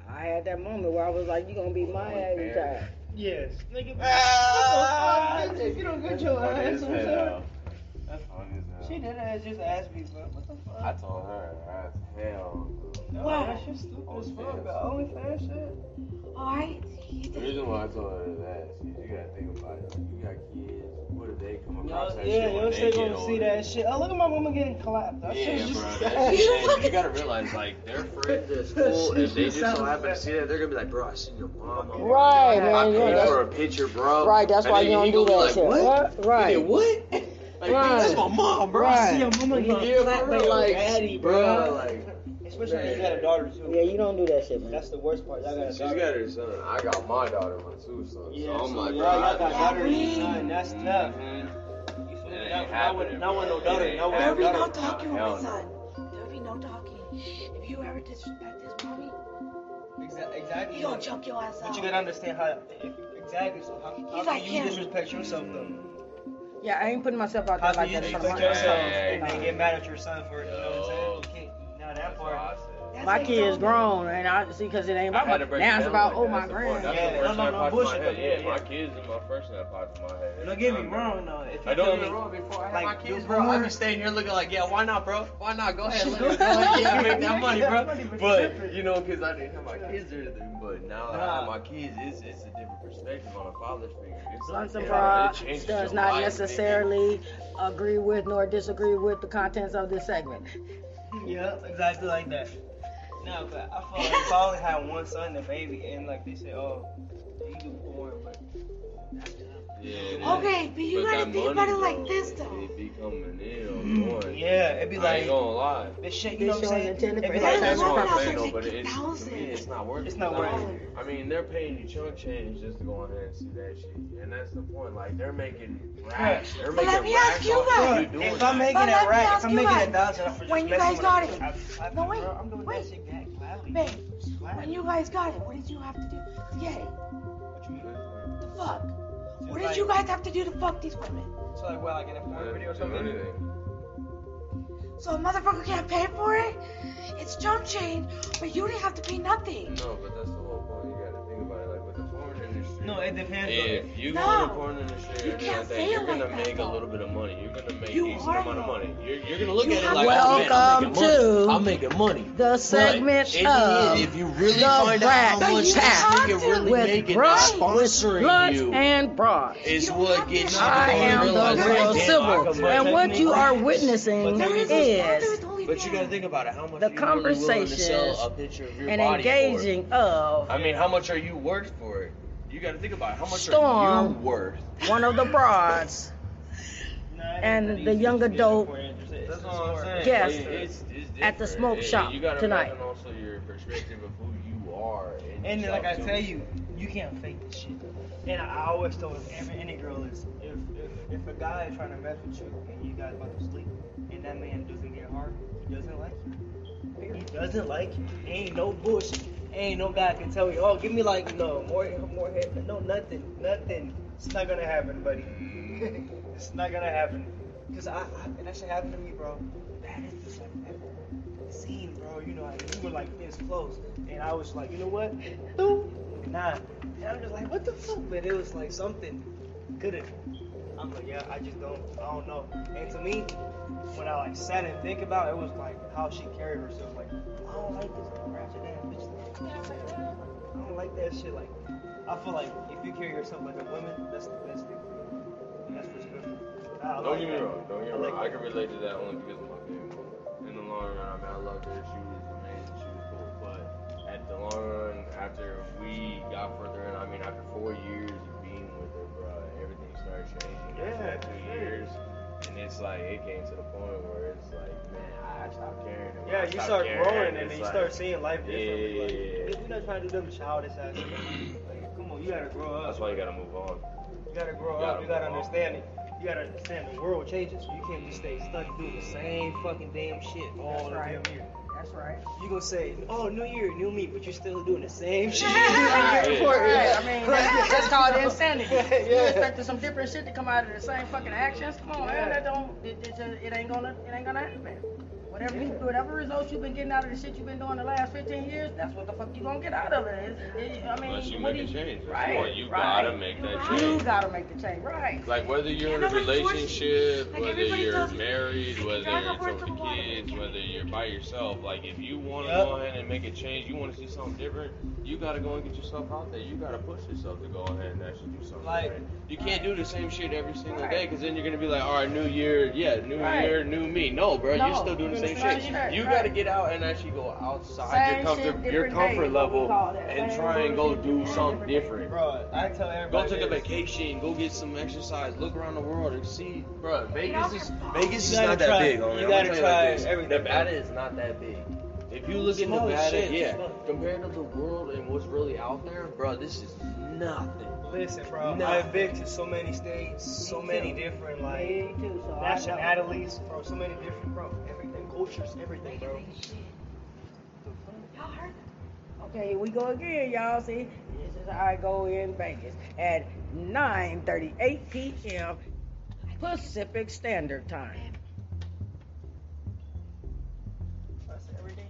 [SPEAKER 1] I had that moment where I was like, you're gonna be mighty tired.
[SPEAKER 4] Yes. Nigga,
[SPEAKER 3] Ah,
[SPEAKER 4] what the fuck? If you don't get your
[SPEAKER 3] Funny
[SPEAKER 4] ass did ass just ask me, but what the fuck?
[SPEAKER 3] I told her, as hell.
[SPEAKER 4] No,
[SPEAKER 2] Wow.
[SPEAKER 4] that shit stupid as fuck. The OnlyFans shit.
[SPEAKER 2] Alright.
[SPEAKER 3] The reason why I told her that is you gotta think about it. Like, you got kids. What if they come across
[SPEAKER 4] Yo,
[SPEAKER 3] that
[SPEAKER 4] yeah,
[SPEAKER 3] shit
[SPEAKER 4] yo,
[SPEAKER 3] when
[SPEAKER 4] say
[SPEAKER 3] they
[SPEAKER 4] gonna see
[SPEAKER 3] older?
[SPEAKER 4] that shit. Oh, look at my mama getting clapped. That
[SPEAKER 3] Yeah,
[SPEAKER 4] shit
[SPEAKER 3] bro.
[SPEAKER 4] just
[SPEAKER 3] That's insane. You gotta realize, like, their friends at school, if they just so happen to see that, they're gonna be like, bro, I seen your mom. on
[SPEAKER 1] Right, man, yeah,
[SPEAKER 3] paid
[SPEAKER 1] that's-
[SPEAKER 3] for a picture, bro.
[SPEAKER 1] Right, that's
[SPEAKER 3] And
[SPEAKER 1] why you don't do that
[SPEAKER 3] like,
[SPEAKER 1] shit.
[SPEAKER 3] What?
[SPEAKER 1] What? Right.
[SPEAKER 3] What? Like,
[SPEAKER 1] Right.
[SPEAKER 3] that's my mom, bro. I see your mama
[SPEAKER 4] Yeah,
[SPEAKER 3] getting clapped,
[SPEAKER 4] bro.
[SPEAKER 3] but like,
[SPEAKER 4] Daddy,
[SPEAKER 3] bro,
[SPEAKER 4] bro.
[SPEAKER 3] like.
[SPEAKER 4] Especially when you got a daughter too.
[SPEAKER 1] Yeah, you don't do that shit, man.
[SPEAKER 4] That's the worst part. Y'all got a
[SPEAKER 3] She's
[SPEAKER 4] daughter.
[SPEAKER 3] got her son. I got my daughter one too, so,
[SPEAKER 4] Yeah,
[SPEAKER 3] so I'm
[SPEAKER 4] so
[SPEAKER 3] like,
[SPEAKER 4] y'all,
[SPEAKER 3] bro,
[SPEAKER 4] y'all
[SPEAKER 3] I-
[SPEAKER 4] got
[SPEAKER 2] Yeah,
[SPEAKER 4] daughter and
[SPEAKER 2] we-
[SPEAKER 4] son. That's tough.
[SPEAKER 3] Mhm.
[SPEAKER 4] You feel me?
[SPEAKER 3] It
[SPEAKER 4] Not,
[SPEAKER 3] ain't
[SPEAKER 4] not, with,
[SPEAKER 3] happening,
[SPEAKER 4] no
[SPEAKER 3] bro.
[SPEAKER 4] daughter.
[SPEAKER 3] It
[SPEAKER 4] Not
[SPEAKER 3] ain't
[SPEAKER 4] with
[SPEAKER 2] There'll
[SPEAKER 4] no
[SPEAKER 2] be no talking with my
[SPEAKER 3] no.
[SPEAKER 2] son. There'll be no talking. If you ever disrespect this mommy,
[SPEAKER 4] Exa- Exactly.
[SPEAKER 2] he gonna choke your ass
[SPEAKER 4] But
[SPEAKER 2] out.
[SPEAKER 4] you gotta understand how. Exactly. So how, how
[SPEAKER 2] He's
[SPEAKER 4] can
[SPEAKER 2] like
[SPEAKER 4] you
[SPEAKER 2] him.
[SPEAKER 4] disrespect yourself though?
[SPEAKER 1] Yeah, I ain't putting myself out there
[SPEAKER 4] can
[SPEAKER 1] like that. in front of
[SPEAKER 4] disrespect
[SPEAKER 1] my-
[SPEAKER 4] yourself
[SPEAKER 3] Hey,
[SPEAKER 4] and then get mad at your son for it? You know what I'm saying? You can't. Now that
[SPEAKER 3] That's
[SPEAKER 4] part.
[SPEAKER 3] What I said.
[SPEAKER 2] That's
[SPEAKER 1] My
[SPEAKER 2] like
[SPEAKER 1] kid's grown, and I see because it ain't about my.
[SPEAKER 3] to break
[SPEAKER 1] Now
[SPEAKER 3] it
[SPEAKER 1] it's about
[SPEAKER 3] like
[SPEAKER 1] oh my
[SPEAKER 3] That's the point.
[SPEAKER 1] grand.
[SPEAKER 3] That's
[SPEAKER 4] Yeah,
[SPEAKER 3] the first
[SPEAKER 4] no, no, no,
[SPEAKER 3] that popped in
[SPEAKER 4] bullshit,
[SPEAKER 3] my Yeah,
[SPEAKER 4] yeah,
[SPEAKER 3] my kids is my first thing that popped in my head.
[SPEAKER 4] Don't get me wrong though. If you
[SPEAKER 3] I don't
[SPEAKER 4] feel
[SPEAKER 3] get me
[SPEAKER 4] me,
[SPEAKER 3] wrong. Before I had
[SPEAKER 4] like,
[SPEAKER 3] my kids,
[SPEAKER 4] do
[SPEAKER 3] bro, I'd
[SPEAKER 4] more-
[SPEAKER 3] be staying here looking like, yeah, why not, bro? Why not? Go ahead, let
[SPEAKER 4] Go ahead.
[SPEAKER 3] Yeah, make that money, bro.
[SPEAKER 4] But
[SPEAKER 3] But you know, because I didn't have my kids or anything. But now that I have my kids, it's it's a different perspective on a father's figure. It's
[SPEAKER 1] Sons
[SPEAKER 3] like,
[SPEAKER 1] and
[SPEAKER 3] yeah, it
[SPEAKER 1] does not
[SPEAKER 3] life,
[SPEAKER 1] necessarily agree with nor disagree with the contents of this segment.
[SPEAKER 4] Yeah, exactly like that. No, but I feel like if I only had one son, the baby, and like they say, oh,
[SPEAKER 3] Yeah.
[SPEAKER 2] Okay, but you
[SPEAKER 3] But
[SPEAKER 2] gotta
[SPEAKER 3] that
[SPEAKER 2] think
[SPEAKER 3] money,
[SPEAKER 2] about it like
[SPEAKER 3] though,
[SPEAKER 2] this though.
[SPEAKER 3] It be coming in on one.
[SPEAKER 4] Yeah, it'd be
[SPEAKER 3] I
[SPEAKER 4] like
[SPEAKER 3] ain't gonna lie.
[SPEAKER 4] this shit. You know what I'm saying? It'd be like
[SPEAKER 3] That's
[SPEAKER 2] woman
[SPEAKER 3] what
[SPEAKER 2] out
[SPEAKER 3] I'm saying, though, but it's, to me,
[SPEAKER 2] thousands.
[SPEAKER 3] it's not worth
[SPEAKER 4] It's
[SPEAKER 3] it.
[SPEAKER 4] not
[SPEAKER 3] Like,
[SPEAKER 4] worth it.
[SPEAKER 3] I mean, they're paying you chunk change just to go in there and see that shit. And that's the point. Like, they're making racks. They're
[SPEAKER 2] But
[SPEAKER 3] making
[SPEAKER 2] let me
[SPEAKER 3] racks
[SPEAKER 2] ask you
[SPEAKER 3] off
[SPEAKER 2] guys.
[SPEAKER 4] if. I'm making
[SPEAKER 2] But
[SPEAKER 4] a rack, if I'm making a
[SPEAKER 2] guys,
[SPEAKER 4] thousand for just
[SPEAKER 2] when you guys got it-
[SPEAKER 4] I- I-
[SPEAKER 2] No, wait,
[SPEAKER 4] bro,
[SPEAKER 2] wait.
[SPEAKER 4] that shit back gladly.
[SPEAKER 2] Babe, when you guys got it, what did you have to do to get it?
[SPEAKER 4] What you mean?
[SPEAKER 2] The fuck? What
[SPEAKER 4] Like-
[SPEAKER 2] did you guys have to do to fuck these women?
[SPEAKER 4] So like, what, like in a
[SPEAKER 3] I
[SPEAKER 4] porn
[SPEAKER 3] didn't
[SPEAKER 4] video or something?
[SPEAKER 2] So a motherfucker can't pay for it? It's jump change, but you didn't have to pay nothing.
[SPEAKER 3] No, but that's
[SPEAKER 4] No, it depends.
[SPEAKER 3] If you
[SPEAKER 2] No.
[SPEAKER 3] go in the porn industry
[SPEAKER 2] You
[SPEAKER 3] and
[SPEAKER 2] can't
[SPEAKER 3] like that, you're gonna
[SPEAKER 2] like that,
[SPEAKER 3] make a little bit of money. You're gonna make
[SPEAKER 2] You
[SPEAKER 3] decent
[SPEAKER 2] are,
[SPEAKER 3] amount of money. You're, you're gonna look
[SPEAKER 2] You
[SPEAKER 3] at it like,
[SPEAKER 2] to-
[SPEAKER 3] oh, man, I'm
[SPEAKER 1] Welcome
[SPEAKER 3] making money.
[SPEAKER 1] to
[SPEAKER 3] I'm making money.
[SPEAKER 1] The segment
[SPEAKER 3] But
[SPEAKER 1] of
[SPEAKER 3] end, if you really
[SPEAKER 1] the
[SPEAKER 3] find out how much this
[SPEAKER 1] Pack
[SPEAKER 3] nigga really
[SPEAKER 1] with
[SPEAKER 3] making
[SPEAKER 1] Brock,
[SPEAKER 3] sponsoring
[SPEAKER 1] with
[SPEAKER 3] you
[SPEAKER 1] and Broad.
[SPEAKER 3] is
[SPEAKER 2] You
[SPEAKER 3] what gets you
[SPEAKER 1] I
[SPEAKER 2] to
[SPEAKER 3] to
[SPEAKER 1] am the real civil, and what you are witnessing
[SPEAKER 3] But
[SPEAKER 2] There
[SPEAKER 3] there
[SPEAKER 2] is a sponsor
[SPEAKER 1] is.
[SPEAKER 3] But you gotta think about it. How much
[SPEAKER 1] The
[SPEAKER 3] conversation really willing to sell
[SPEAKER 1] conversations
[SPEAKER 3] a picture of your
[SPEAKER 1] and
[SPEAKER 3] body for?
[SPEAKER 1] engaging of
[SPEAKER 3] I mean, how much are you worth for it? You got to think about it. how much are
[SPEAKER 1] Storm.
[SPEAKER 3] you worth.
[SPEAKER 1] One of the broads
[SPEAKER 4] Nah,
[SPEAKER 1] And the young
[SPEAKER 4] to get
[SPEAKER 1] adult
[SPEAKER 4] your point. It's- it's
[SPEAKER 3] That's
[SPEAKER 4] a
[SPEAKER 3] I'm saying.
[SPEAKER 1] Yes.
[SPEAKER 3] Like, it's, it's
[SPEAKER 1] At the smoke
[SPEAKER 3] And
[SPEAKER 1] shop
[SPEAKER 3] you gotta
[SPEAKER 1] tonight.
[SPEAKER 3] imagine also your perspective of who you are. in
[SPEAKER 4] And like I
[SPEAKER 3] yourself,
[SPEAKER 4] tell you, you can't fake this shit. And I, I always tell every any girl is if, if if a guy is trying to mess with you and you guys about to sleep and that man doesn't get hard, he doesn't like you. He doesn't like you. Ain't no bullshit. Ain't no guy can tell you, oh, give me like no more more head. No, nothing, nothing. It's not gonna happen, buddy. it's not gonna happen. Cause I, I and that shit happened to me, bro. Baddest bitch I've ever seen, bro. You know, like, we were like this close, and I was like, you know what? Nah. And I'm just like, what the fuck? But it was like something good. I'm like, yeah, I just don't, I don't know. And to me, when I like sat and think about it, it was like how she carried herself. Like, I don't like this ratchet ass. I don't like that shit. Like, I feel like if you carry yourself like a woman, that's the best thing for you. That's what's good. I
[SPEAKER 3] Don't
[SPEAKER 4] like
[SPEAKER 3] get me
[SPEAKER 4] that.
[SPEAKER 3] wrong. Don't get
[SPEAKER 4] I
[SPEAKER 3] me
[SPEAKER 4] like
[SPEAKER 3] wrong. I can relate to that only because of my baby mama. In the long run, I mean, I loved her. She was it's like it came to the point where it's like, man, I stopped caring. And
[SPEAKER 4] Yeah, you start
[SPEAKER 3] caring,
[SPEAKER 4] growing and
[SPEAKER 3] it's
[SPEAKER 4] then you
[SPEAKER 3] like-
[SPEAKER 4] start seeing life differently.
[SPEAKER 3] Yeah.
[SPEAKER 4] Like, you're not trying to do them childish ass shit. Like, come on, you gotta grow up.
[SPEAKER 3] That's why you gotta move on.
[SPEAKER 4] You gotta grow
[SPEAKER 3] You
[SPEAKER 4] up.
[SPEAKER 3] gotta
[SPEAKER 4] You gotta
[SPEAKER 3] move on.
[SPEAKER 4] understand it. You gotta understand the world changes. You can't just stay stuck doing the same fucking damn shit all
[SPEAKER 1] That's
[SPEAKER 4] the
[SPEAKER 1] right.
[SPEAKER 4] damn year.
[SPEAKER 1] That's right.
[SPEAKER 4] You gonna say, oh, new year, new me, but you're still doing the same shit.
[SPEAKER 1] Right.
[SPEAKER 3] Yeah.
[SPEAKER 1] Right. I mean, that's, that's called insanity. You
[SPEAKER 4] Yeah.
[SPEAKER 1] expecting some different shit to come out of the same fucking actions? Come on, man. That don't. It, it, just- it ain't gonna. It ain't gonna happen. Whatever you, whatever results you've been getting out of the shit you've been doing the last 15 years, that's what the fuck you gonna get out of it. It- it- I mean,
[SPEAKER 3] Unless you
[SPEAKER 1] what
[SPEAKER 3] make a
[SPEAKER 1] do you-
[SPEAKER 3] change. That's
[SPEAKER 1] Right.
[SPEAKER 3] why you
[SPEAKER 1] right.
[SPEAKER 3] gotta make that change.
[SPEAKER 1] You gotta make the change. Right.
[SPEAKER 3] Like whether you're in a
[SPEAKER 2] Nobody's forcing you.
[SPEAKER 3] relationship,
[SPEAKER 2] Like,
[SPEAKER 3] whether you're
[SPEAKER 2] tells you,
[SPEAKER 3] married, whether you're
[SPEAKER 2] up
[SPEAKER 3] with
[SPEAKER 2] to the water,
[SPEAKER 3] kids, whether you're by yourself, like if you want to
[SPEAKER 4] Yep.
[SPEAKER 3] go ahead and make a change, you want to see something different, you gotta go and get yourself out there. You gotta push yourself to go ahead and actually do something
[SPEAKER 4] Like-
[SPEAKER 3] different. You can't uh, do the same shit every single
[SPEAKER 1] Right.
[SPEAKER 3] day, cause then you're gonna be like, all right, new year, yeah, new
[SPEAKER 1] Right.
[SPEAKER 3] year, new me. No, bro,
[SPEAKER 1] No,
[SPEAKER 3] you're still doing the
[SPEAKER 1] you're
[SPEAKER 3] same shit.
[SPEAKER 1] same shit,
[SPEAKER 3] You
[SPEAKER 1] right.
[SPEAKER 3] gotta get out and actually go outside
[SPEAKER 1] Same
[SPEAKER 3] your comfort,
[SPEAKER 1] shit,
[SPEAKER 3] your comfort
[SPEAKER 1] day,
[SPEAKER 3] level, and try and go do something different.
[SPEAKER 4] Bro, I tell
[SPEAKER 3] Go
[SPEAKER 4] everybody.
[SPEAKER 3] take a vacation. Go get some exercise. Look around the world and see, bro. Vegas is. Vegas is
[SPEAKER 4] gotta
[SPEAKER 3] not that big.
[SPEAKER 4] you
[SPEAKER 3] Homie. I'm
[SPEAKER 4] gotta
[SPEAKER 3] gonna tell you
[SPEAKER 4] try
[SPEAKER 3] like
[SPEAKER 4] everything,
[SPEAKER 3] Nevada is not that big. If you look at
[SPEAKER 4] Small
[SPEAKER 3] Nevada,
[SPEAKER 4] shit,
[SPEAKER 3] yeah,
[SPEAKER 4] small.
[SPEAKER 3] compared to the world and what's really out there, bro, this is nothing.
[SPEAKER 4] Listen, bro,
[SPEAKER 3] No.
[SPEAKER 4] I've been to so many states, so many different like
[SPEAKER 1] Me too, so
[SPEAKER 4] nationalities, bro. So many different, bro. Everything, bro.
[SPEAKER 2] Y'all heard
[SPEAKER 1] Okay, here we go again, y'all. See, this is how I go in Vegas at 9:38 p.m. Pacific Standard Time.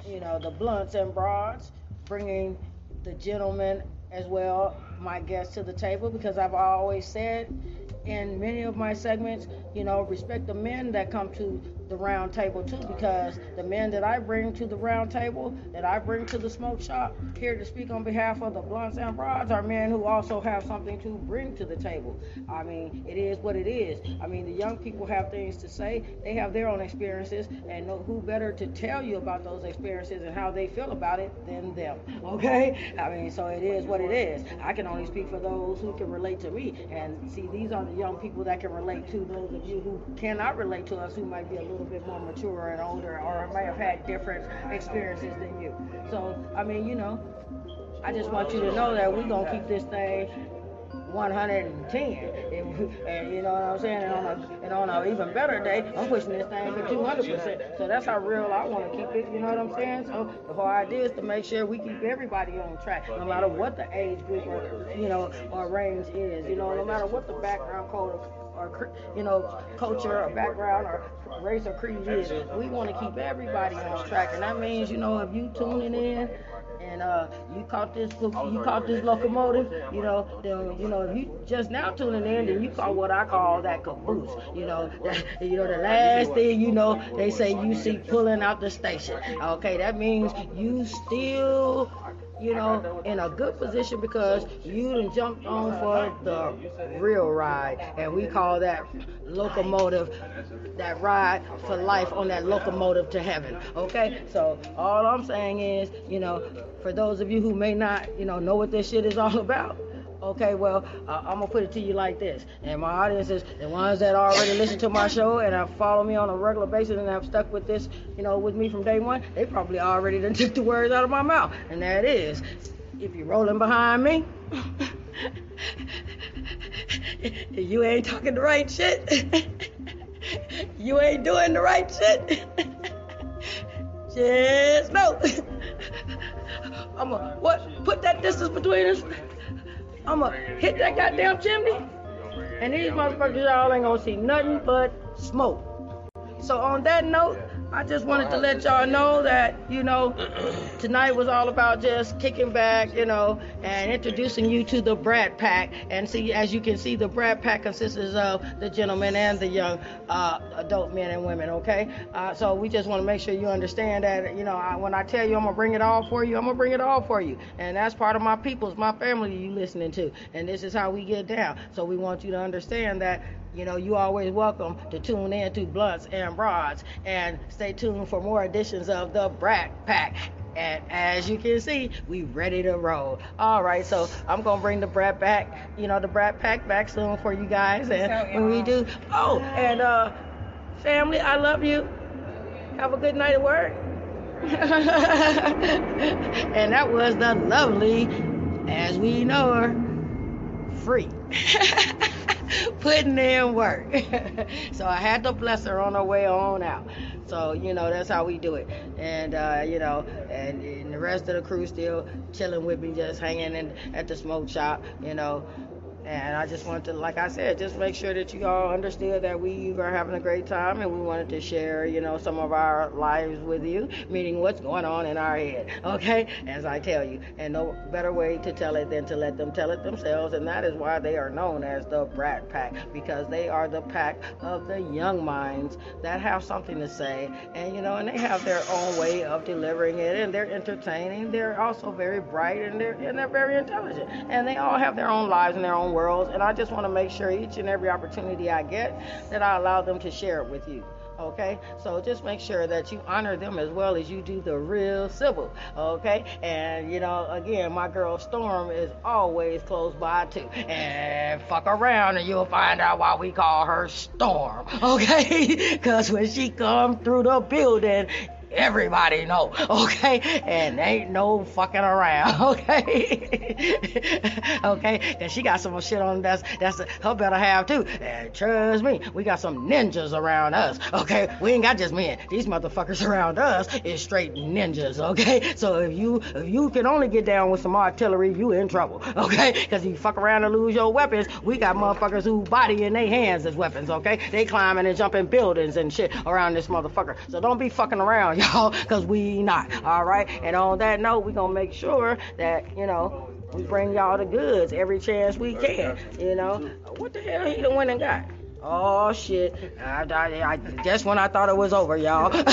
[SPEAKER 1] You know, the blunts and broads, bringing the gentlemen as well, my guests to the table, because I've always said in many of my segments, you know, respect the men that come to the round table too, because the men that I bring to the round table, that I bring to the smoke shop, here to speak on behalf of the blunts and broads, are men who also have something to bring to the table. I mean, it is what it is. I mean, the young people have things to say. They have their own experiences, and know who better to tell you about those experiences and how they feel about it than them. Okay? I mean, so it is what it is. I can only speak for those who can relate to me. And see, these are the young people that can relate to those of you who cannot relate to us, who might be a little bit more mature and older, or may have had different experiences than you. So, I mean, you know, I just want you to know that we're gonna keep this thing 110, and, and you know what I'm saying. And on a and on an even better day, I'm pushing this thing for 200 percent. So that's how real I want to keep it. You know what I'm saying? So the whole idea is to make sure we keep everybody on track, no matter what the age group or you know or range is. You know, no matter what the background code or, you know culture or background or race or creed is. We want to keep everybody on track, and that means you know if you tuning in and uh, you caught this you caught this locomotive, you know, then you know if you just now tuning in, then you caught what I call that caboose. You know, that, you know the last thing you know, they say you see pulling out the station. Okay, that means you still. You know, in a good position because you done jumped on for the real ride, and we call that locomotive, that ride for life on that locomotive to heaven. Okay, so all I'm saying is, you know, for those of you who may not, you know, know what this shit is all about, Okay, well, uh, I'm gonna put it to you like this, and my audience is the ones that already listen to my show and have followed me on a regular basis and have stuck with this, you know, with me from day one. They probably already done took the words out of my mouth, and that is, if you're rolling behind me, you ain't talking the right shit. you ain't doing the right shit. Just no. I'm gonna what? Put that distance between us. I'm gonna hit that goddamn chimney, and these motherfuckers y'all ain't gonna see nothing but smoke. So on that note, I just wanted to let y'all know that, you know, tonight was all about just kicking back, you know, and introducing you to the Brat Pack. And see, as you can see, the Brat Pack consists of the gentlemen and the young uh, adult men and women, okay? Uh, so we just want to make sure you understand that, you know, I, when I tell you I'm going to bring it all for you, I'm going to bring it all for you. And that's part of my people's, my family you listening to. And this is how we get down. So we want you to understand that you know, you always welcome to tune in to Blunts and Broads and stay tuned for more editions of the Brat Pack. And as you can see, we ready to roll. All right, so I'm gonna bring the Brat back, you know, the Brat Pack back soon for you guys. And when we do, oh, and uh, family, I love you. Have a good night at work. and that was the lovely, as we know her, free. putting in work. so I had to bless her on her way on out. So, you know, that's how we do it. And, uh, you know, and, and, the rest of the crew still chilling with me, just hanging in, at the smoke shop, you know. And I just wanted to, like I said, just make sure that you all understood that we are having a great time and we wanted to share, you know, some of our lives with you, meaning what's going on in our head, okay? As I tell you. And no better way to tell it than to let them tell it themselves. And that is why they are known as the Brat Pack, because they are the pack of the young minds that have something to say. And, you know, and they have their own way of delivering it and they're entertaining. They're also very bright and they're, and they're very intelligent. And they all have their own lives and their own worlds, and I just want to make sure each and every opportunity I get that I allow them to share it with you. Okay, so just make sure that you honor them as well as you do the real Sybil. Okay, and you know, again, my girl Storm is always close by too. And fuck around, and you'll find out why we call her Storm. Okay, because when she come through the building, everybody know, okay? And ain't no fucking around, okay? okay? Cause she got some shit on that's that's her better have too. And trust me, we got some ninjas around us, okay? We ain't got just men. These motherfuckers around us is straight ninjas, okay? So if you if you can only get down with some artillery, you in trouble, okay? Cause you fuck around and lose your weapons, we got motherfuckers who body in their hands as weapons, okay? They climbing and jumping buildings and shit around this motherfucker. So don't be fucking around, y'all, because we not. All right. And on that note, we gonna make sure that you know we bring y'all the goods every chance we can. You know, what the hell he done went and got? Oh shit! I, I, I, just when I thought it was over, y'all. back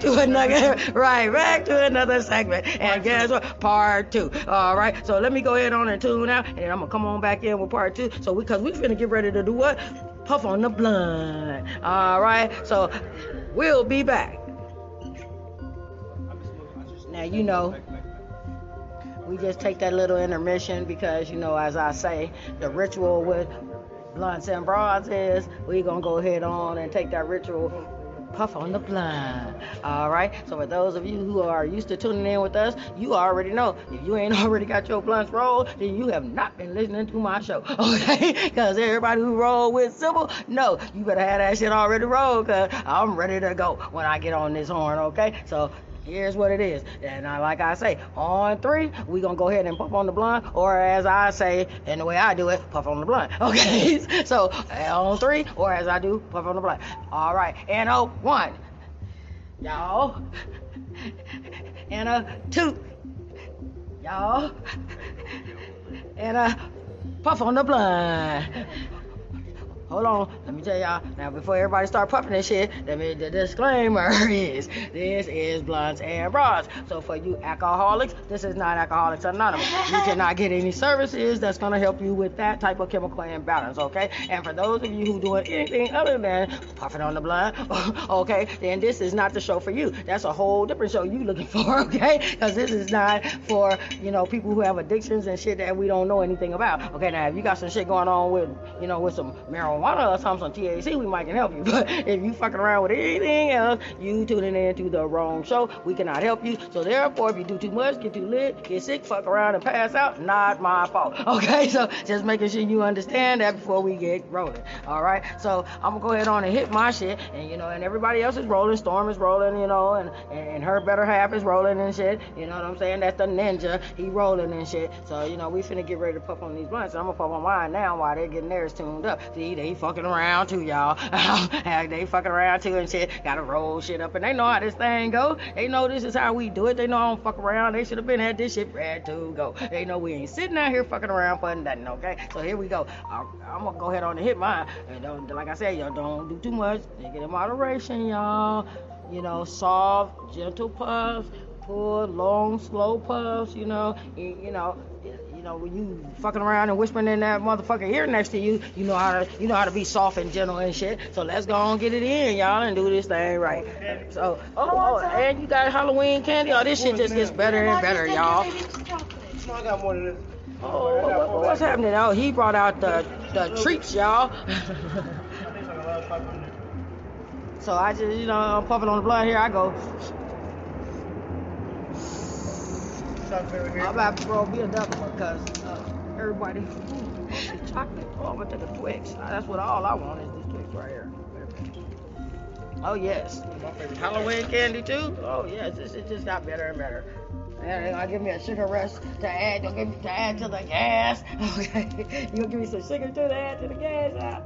[SPEAKER 1] to another, right? Back to another segment. And guess what? Part two. All right. So let me go ahead on and tune out, and I'm gonna come on back in with part two. So because we, we finna get ready to do what? Puff on the blunt. All right. So we'll be back. Now you know we just take that little intermission because you know as i say the ritual with blunts and broads is we gonna go ahead on and take that ritual puff on the blunt all right? So for those of you who are used to tuning in with us you already know. If you ain't already got your blunts rolled then you have not been listening to my show okay? Because everybody who roll with Sybil no you better have that shit already rolled because i'm ready to go when i get on this horn okay? So here's what it is. And I, like I say, on three, we gonna go ahead and puff on the blunt, or as I say, and the way I do it, puff on the blunt. Okay, so uh, on three, or as I do, puff on the blunt. All right, and a one, y'all, and a two, y'all, and a puff on the blunt. Hold on, let me tell y'all. Now, before everybody start puffing this shit, let me, the disclaimer is this is blunts and broads. So for you alcoholics, this is not Alcoholics Anonymous. You cannot get any services that's gonna help you with that type of chemical imbalance, okay? And for those of you who doing anything other than puffing on the blunt, okay, then this is not the show for you. That's a whole different show you looking for, okay? Because this is not for you know people who have addictions and shit that we don't know anything about. Okay, now if you got some shit going on with you know with some marijuana or something, some THC, we might can help you. But if you fucking around with anything else, you tuning in to the wrong show. We cannot help you. So therefore, if you do too much, get too lit, get sick, fuck around and pass out, not my fault. Okay, so just making sure you understand that before we get rolling. All right, so I'm gonna go ahead on and hit my shit, and you know, and everybody else is rolling. Storm is rolling, you know, and and her better half is rolling and shit. You know what I'm saying? That's the ninja. He rolling and shit. So you know, we finna get ready to puff on these blunts. I'm gonna puff on mine now while they're getting theirs tuned up. See, they fucking around too, y'all. they fucking around too and shit. Gotta roll shit up, and they know how this thing go. They know this is how we do it. They know I don't fuck around. They should have been had this shit ready to go. They know we ain't sitting out here fucking around for nothing. Okay, so here we go. I'm, I'm gonna go ahead on and hit mine. And don't, like I said, y'all don't do too much. Take it in moderation, y'all. You know, soft, gentle puffs, long, slow puffs. You know, you, you know, you know when you fucking around and whispering in that motherfucker ear next to you, you know how to, you know how to be soft and gentle and shit. So let's go on get it in, y'all, and do this thing right. So, oh, oh, and you got Halloween candy. Oh, this shit just gets better and better, y'all.
[SPEAKER 4] No, I got more than this.
[SPEAKER 1] Oh, what, what, what's happening? Oh, he brought out the the treats, y'all. so I just, you know, I'm puffing on the blood. Here I go. I'm about to throw me another one because uh, everybody, chocolate. Oh, I'm gonna take a Twix. That's what all I want is this Twix right here. Oh yes, Halloween candy too. Oh yes, it just got better and better. And they're gonna give me a sugar rush to add, to, give, to add to the gas. Okay, you gonna give me some sugar to add to the gas?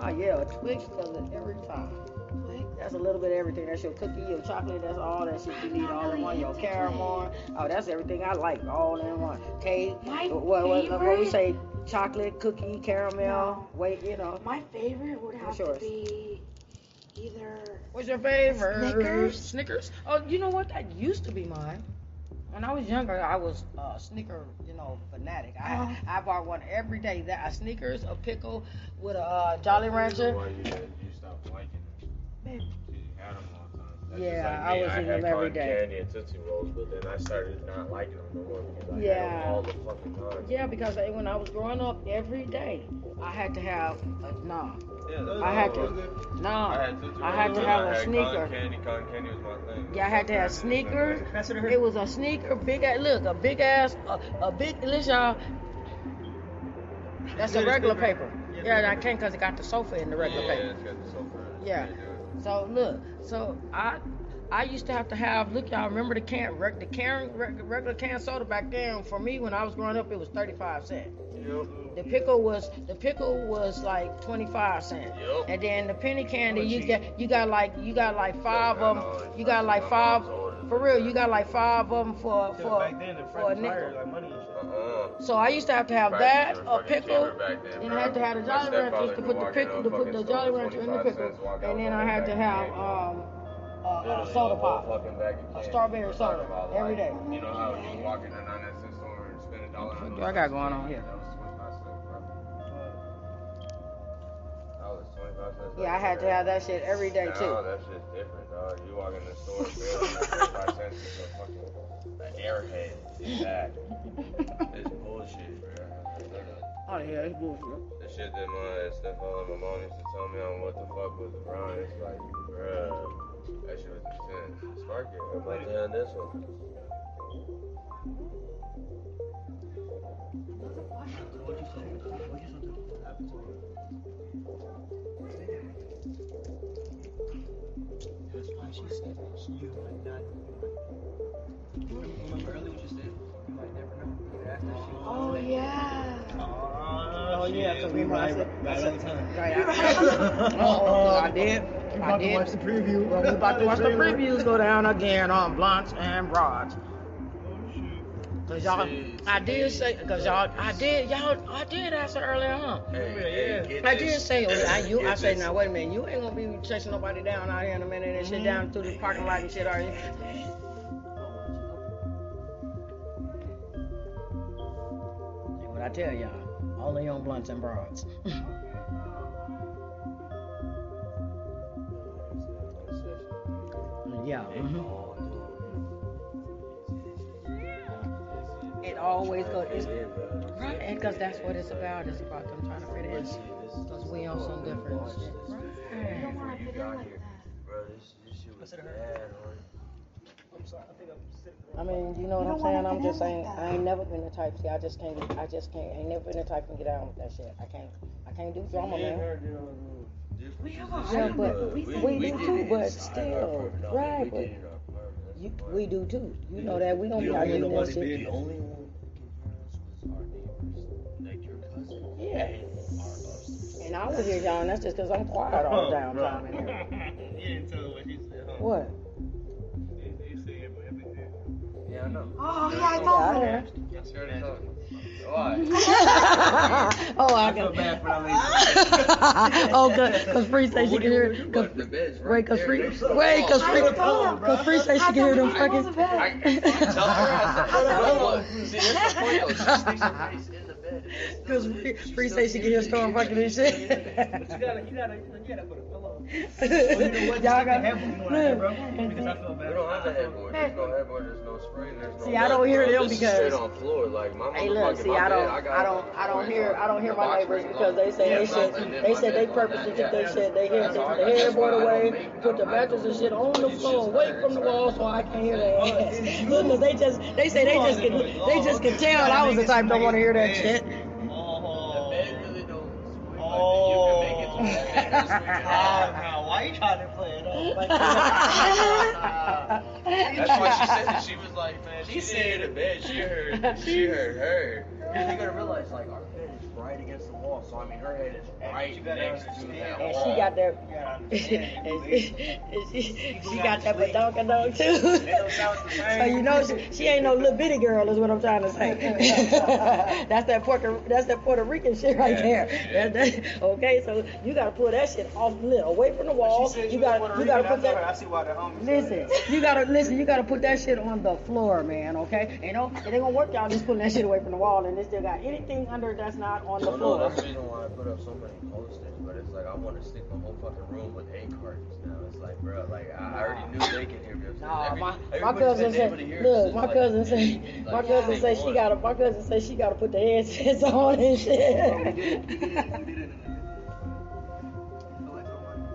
[SPEAKER 1] Oh yeah, a Twix does it every time. That's a little bit of everything. That's your cookie, your chocolate. That's all that shit you need all in one. Your caramel. Oh, that's everything I like all in one. Cake.
[SPEAKER 2] My
[SPEAKER 1] What, what, what, what we say? Chocolate, cookie, caramel.
[SPEAKER 2] No.
[SPEAKER 1] Wait, you know.
[SPEAKER 2] My favorite would have
[SPEAKER 1] What's
[SPEAKER 2] to be either
[SPEAKER 1] What's your favorite?
[SPEAKER 2] Snickers.
[SPEAKER 1] Snickers. Oh, you know what? That used to be mine. When I was younger, I was a Snicker, you know, fanatic. I
[SPEAKER 2] Uh-huh.
[SPEAKER 1] I bought one every day. That a Snickers, a pickle with a uh, Jolly Rancher.
[SPEAKER 3] Why you, you stopped liking them?
[SPEAKER 2] Babe.
[SPEAKER 3] You had them all the time. That's
[SPEAKER 1] Yeah,
[SPEAKER 3] like
[SPEAKER 1] I was
[SPEAKER 3] I
[SPEAKER 1] eating them every
[SPEAKER 3] cotton
[SPEAKER 1] day.
[SPEAKER 3] candy and Tootsie Rolls, but then I started not liking them no more because I had
[SPEAKER 1] Yeah.
[SPEAKER 3] them all the fucking time.
[SPEAKER 1] Yeah, because I- when I was growing up, every day I had to have a nah,
[SPEAKER 3] Yeah, that's
[SPEAKER 1] I had to-
[SPEAKER 3] it was.
[SPEAKER 1] nah.
[SPEAKER 3] I had Tootsie
[SPEAKER 1] I had to have
[SPEAKER 3] I
[SPEAKER 1] a
[SPEAKER 3] had
[SPEAKER 1] sneaker.
[SPEAKER 3] Cotton candy, cotton candy was my thing.
[SPEAKER 1] Yeah, I had to have
[SPEAKER 3] Cotton candy was my
[SPEAKER 1] sneakers.
[SPEAKER 3] thing.
[SPEAKER 4] Pass it to.
[SPEAKER 1] It was a sneaker, big ass. Look, a big ass, a, a big. Listen, y'all. That's a regular paper.
[SPEAKER 4] Yeah,
[SPEAKER 1] Yeah,
[SPEAKER 4] big
[SPEAKER 1] I can't because it got the sofa in the regular
[SPEAKER 3] yeah,
[SPEAKER 1] paper.
[SPEAKER 3] it's got the sofa.
[SPEAKER 1] Yeah.
[SPEAKER 3] do it.
[SPEAKER 1] So look, so I I used to have to have look y'all remember the can the can reg, regular can soda back then for me when I was growing up it was 35 cents.
[SPEAKER 3] Yep.
[SPEAKER 1] The pickle was the pickle was like 25 cents.
[SPEAKER 3] Yep.
[SPEAKER 1] And then the penny candy you got you got like you got like five of them. You got like five for real. You got like five of them for
[SPEAKER 4] Yeah,
[SPEAKER 1] for
[SPEAKER 4] back then, the
[SPEAKER 1] for a nickel.
[SPEAKER 4] like money and shit.
[SPEAKER 3] Uh-uh.
[SPEAKER 1] So I used to have to have that, a pickle,
[SPEAKER 3] then,
[SPEAKER 1] and. I had to have the
[SPEAKER 3] My
[SPEAKER 1] Jolly
[SPEAKER 3] stepfather
[SPEAKER 1] Ranchers to put the
[SPEAKER 3] walk
[SPEAKER 1] pickle to put the
[SPEAKER 3] fucking
[SPEAKER 1] Jolly Rancher in the pickle,
[SPEAKER 3] cents, walk out
[SPEAKER 1] and then I had to have um a, a
[SPEAKER 3] Literally
[SPEAKER 1] soda pop.
[SPEAKER 3] fucking bag of
[SPEAKER 1] A strawberry soda
[SPEAKER 3] talking about,
[SPEAKER 1] every
[SPEAKER 3] like,
[SPEAKER 1] day.
[SPEAKER 3] You know how you walk in a 99 cent store and spend a dollar
[SPEAKER 1] What
[SPEAKER 3] on
[SPEAKER 1] do I got going on here?
[SPEAKER 3] Was 25.
[SPEAKER 1] Yeah, I had to have that shit every day
[SPEAKER 3] Now,
[SPEAKER 1] too.
[SPEAKER 3] that shit's different, dog. You walk in the store, barely 25 cents is a fucking an airhead. It's that. It's bullshit, bro.
[SPEAKER 1] Oh yeah, it's bullshit.
[SPEAKER 3] The shit that my stepfather and my mom used to tell me on what the fuck was wrong, it's like, bruh, that shit was intense. Spark it. I'm about to hand this one.
[SPEAKER 2] Oh yeah,
[SPEAKER 4] so we right, right, right at time.
[SPEAKER 1] Right, I, oh, I did.
[SPEAKER 4] You
[SPEAKER 1] I
[SPEAKER 4] about to
[SPEAKER 1] did.
[SPEAKER 4] watch the preview.
[SPEAKER 1] Well, we about to watch the previews go down again on Blunts and Broads. Cause y'all, I did say, cause y'all, I did, y'all, I did answer earlier, huh?
[SPEAKER 3] Hey, hey, get
[SPEAKER 1] I
[SPEAKER 3] this.
[SPEAKER 1] did say, oh, I, you, I
[SPEAKER 3] Get
[SPEAKER 1] say,
[SPEAKER 3] this.
[SPEAKER 1] now wait a minute, you ain't gonna be chasing nobody down out here in a minute and shit down mm-hmm. through the parking lot and shit, are you? See what I tell y'all, all the young blunts and broads. yeah. mhm. It always goes, it's, right, and cause that's what it's about. It's about them trying to fit in. Cause we on some different shit.
[SPEAKER 2] I don't want to fit in like that.
[SPEAKER 3] Bro, this, this shit was bad,
[SPEAKER 4] her.
[SPEAKER 3] man.
[SPEAKER 4] I'm sorry. I think I'm sitting.
[SPEAKER 1] I mean, you know
[SPEAKER 2] You
[SPEAKER 1] what I'm
[SPEAKER 2] don't
[SPEAKER 1] saying?
[SPEAKER 2] wanna
[SPEAKER 1] I'm just
[SPEAKER 2] in
[SPEAKER 1] saying,
[SPEAKER 2] like.
[SPEAKER 1] I ain't never been the type. See, I just can't. I just can't. Ain't never been the type to get down with that shit. I can't. I can't do drama,
[SPEAKER 4] Me and
[SPEAKER 1] man.
[SPEAKER 4] her did on the. Uh,
[SPEAKER 2] we have a
[SPEAKER 1] Yeah,
[SPEAKER 2] height,
[SPEAKER 1] but uh,
[SPEAKER 2] we,
[SPEAKER 1] we
[SPEAKER 2] we,
[SPEAKER 1] do too, but still.
[SPEAKER 3] No,
[SPEAKER 1] right,
[SPEAKER 3] We
[SPEAKER 1] but
[SPEAKER 3] did it in our apartment. That's
[SPEAKER 1] You, we do too. You know that we don't be
[SPEAKER 3] The
[SPEAKER 1] out
[SPEAKER 3] only
[SPEAKER 1] here doing that shit.
[SPEAKER 3] The only one who can hear us was our neighbors, like your cousin.
[SPEAKER 1] Yeah.
[SPEAKER 3] And our upstairs.
[SPEAKER 1] And I was here, y'all, and that's just because I'm quiet all the oh, damn time in here.
[SPEAKER 4] You didn't tell her what he said, huh?
[SPEAKER 1] What?
[SPEAKER 2] Oh, yeah, I
[SPEAKER 1] Yeah,
[SPEAKER 2] told her.
[SPEAKER 3] Yes, sir. they told me. Why?
[SPEAKER 1] oh, I
[SPEAKER 4] I feel
[SPEAKER 1] can.
[SPEAKER 4] bad for that lady.
[SPEAKER 1] oh, cause, cause Free say she can hear.
[SPEAKER 3] do
[SPEAKER 1] Cause,
[SPEAKER 3] about the beds right
[SPEAKER 1] wait, cause Free.
[SPEAKER 3] next to the
[SPEAKER 1] Wait, cause Free.
[SPEAKER 2] already told her,
[SPEAKER 1] Cause Free say she can hear them
[SPEAKER 2] told her I
[SPEAKER 1] fucking.
[SPEAKER 2] was a bed.
[SPEAKER 3] I, tell her I said, no, no, look. See, that's the point though. She sticks her face in the bed.
[SPEAKER 1] Cause
[SPEAKER 3] still-
[SPEAKER 1] Free,
[SPEAKER 3] she
[SPEAKER 1] Free
[SPEAKER 3] still
[SPEAKER 1] say she can hear Storm fucking and shit.
[SPEAKER 4] gotta, you gotta, you gotta put a pillow.
[SPEAKER 1] Y'all
[SPEAKER 4] Y'all
[SPEAKER 1] got.
[SPEAKER 4] got headboard on that, bro. Because I feel
[SPEAKER 3] We don't have a headboard. There's no headboard. There's no spring. There's no.
[SPEAKER 1] See, I don't hear
[SPEAKER 3] bro.
[SPEAKER 1] them
[SPEAKER 3] This is
[SPEAKER 1] because-
[SPEAKER 3] straight on floor. Like my
[SPEAKER 1] Hey, look, see,
[SPEAKER 3] my
[SPEAKER 1] I don't,
[SPEAKER 3] I, got
[SPEAKER 1] I don't, I don't hear, I don't hear my neighbors because they say they shit, they said they purposely took their shit, they hear the headboard away, put the mattress and shit on the floor, away from the wall, so I can't hear their ass. Look, 'cause they just, they say they just can, they just can tell I was the type don't want to hear that shit.
[SPEAKER 4] Oh. Oh. No. Why you trying to play it off?
[SPEAKER 3] That's why she said. She was like, man, she,
[SPEAKER 4] She said-
[SPEAKER 3] the bed. She heard, she heard her. You gotta realize, like, our bed is right against the wall. So, I mean, her head is right next to
[SPEAKER 4] understand.
[SPEAKER 3] that
[SPEAKER 1] And
[SPEAKER 3] wall.
[SPEAKER 1] she got that,
[SPEAKER 4] You gotta
[SPEAKER 1] and she, and she, she got that badonka dog too.
[SPEAKER 4] They don't sound the
[SPEAKER 1] So you know she, she ain't no little bitty girl is what I'm trying to say. that's that Puerto that's that Puerto Rican shit right there. That- that- okay, so you gotta pull that shit off li- away from the wall.
[SPEAKER 4] She said
[SPEAKER 1] You gotta you gotta put
[SPEAKER 4] I know her. I
[SPEAKER 1] that
[SPEAKER 4] see why the homies.
[SPEAKER 1] Listen, you gotta listen. You gotta put that shit on the floor, man. Okay, you know it ain't gonna work. Y'all just putting that shit away from the wall, and it still got anything under that's not on the
[SPEAKER 3] Well, no,
[SPEAKER 1] floor.
[SPEAKER 3] Reason why I put up so many posters. But it's like I want to stick my whole fucking room with eight cartons now. It's like, bro, like I already knew they can hear me.
[SPEAKER 1] Nah,
[SPEAKER 3] Every-
[SPEAKER 1] my, my cousin said, look, my cousin said, my cousin said she gotta, my cousin said she gotta put the headsets on and shit.
[SPEAKER 4] did it. We did it. We did it. I feel like someone-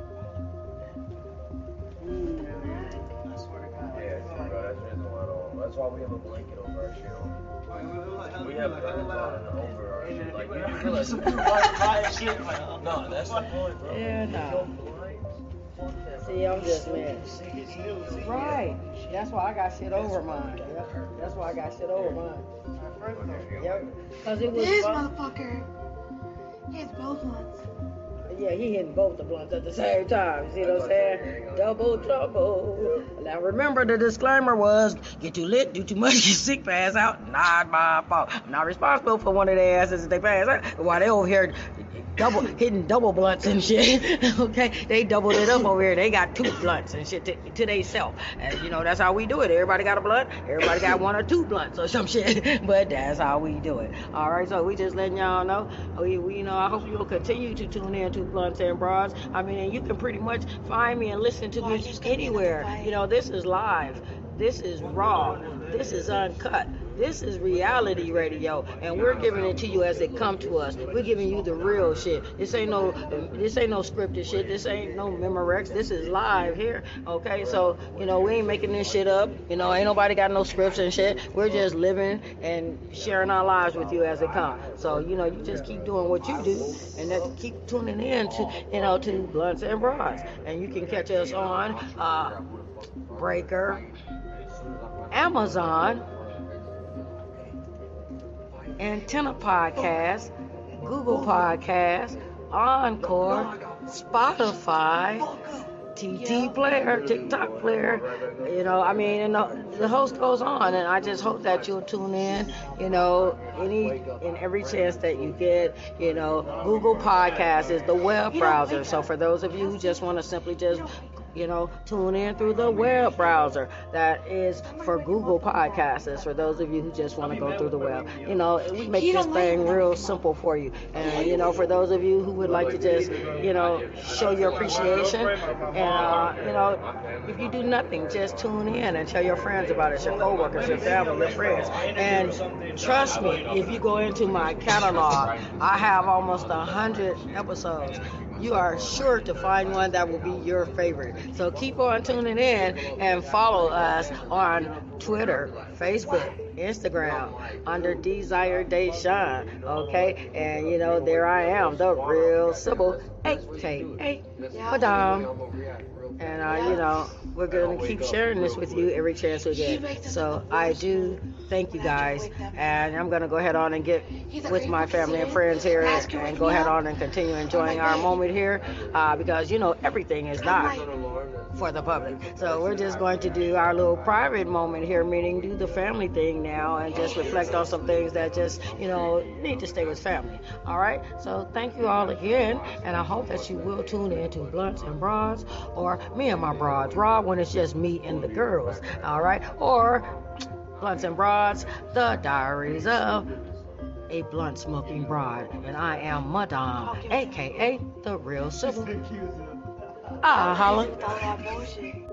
[SPEAKER 4] I swear to God.
[SPEAKER 3] Yeah, bro, that's why I don't. That's why we have a blanket over our shit. We have curtains on and over our shit. Like, you do realize. No, that's the point, bro.
[SPEAKER 1] Yeah,
[SPEAKER 3] If
[SPEAKER 1] nah.
[SPEAKER 3] you're blind, fuck that,
[SPEAKER 1] See, I'm just mad. Right. That's why I got shit over mine. Yep. That's why I got shit over mine. Yep. Cause it was.
[SPEAKER 2] This motherfucker. He has both ones.
[SPEAKER 1] Yeah, he hitting both the blunts at the same time. You see what I'm saying? Double trouble. Now remember the disclaimer was get too lit, do too much, get sick, pass out. Not my fault. I'm not responsible for one of their asses if they pass out. While they over here double hitting double blunts and shit. okay, they doubled it up over here. They got two blunts and shit to, to they self. And you know that's how we do it. Everybody got a blunt. Everybody got one or two blunts or some shit. But that's how we do it. All right, so we just letting y'all know. We, we you know I hope you'll continue to tune in to Blunts and Broads. I mean, you can pretty much find me and listen to me
[SPEAKER 2] there's gonna be
[SPEAKER 1] anywhere. You know, this is live. This is raw. This is uncut. This is reality radio, and we're giving it to you as it come to us. We're giving you the real shit. This ain't no, this ain't no scripted shit. This ain't no Memorex. This is live here. Okay, so you know we ain't making this shit up. You know, ain't nobody got no scripts and shit. We're just living and sharing our lives with you as it come. So you know, you just keep doing what you do, and then keep tuning in to, you know, to Blunts and Broads, and you can catch us on uh, Breaker, Amazon, Antenna Podcast, Google Podcast, Anchor, Spotify, TT player, TikTok player. You know, I mean, and the, the host goes on, and I just hope that you'll tune in. You know, any and every chance that you get. You know, Google Podcast is the web browser. So for those of you who just want to simply just you know, tune in through the web browser. That is for Google Podcasts. For those of you who just want to go through the web. You know, we make this thing real simple for you. And, you know, for those of you who would like to just, you know, show your appreciation, and, uh, you know, if you do nothing, just tune in and tell your friends about it, your coworkers, your family, your friends. And trust me, if you go into my catalog, I have almost a hundred episodes you are sure to find one that will be your favorite. So keep on tuning in and follow us on Twitter, Facebook, Instagram under Desire Deshawn. Okay, and you know there I am, the real Sybil, aka Madame. And uh, you know we're gonna keep sharing this with you every chance we get. So I do thank you guys, and I'm gonna go ahead on and get with my family and friends here and go ahead on and continue enjoying our moment here uh, because you know everything is not for the public. So we're just going to do our little private moment here, meaning do the family thing now and just reflect on some things that just, you know, need to stay with family. All right? So thank you all again, and I hope that you will tune in to Blunts and Broads or me and my broads, Rob, when it's just me and the girls. All right? Or Blunts and Broads, the diaries of a blunt smoking broad, and I am Madame, aka the real Sybil. Ah, holla.
[SPEAKER 2] All that bullshit.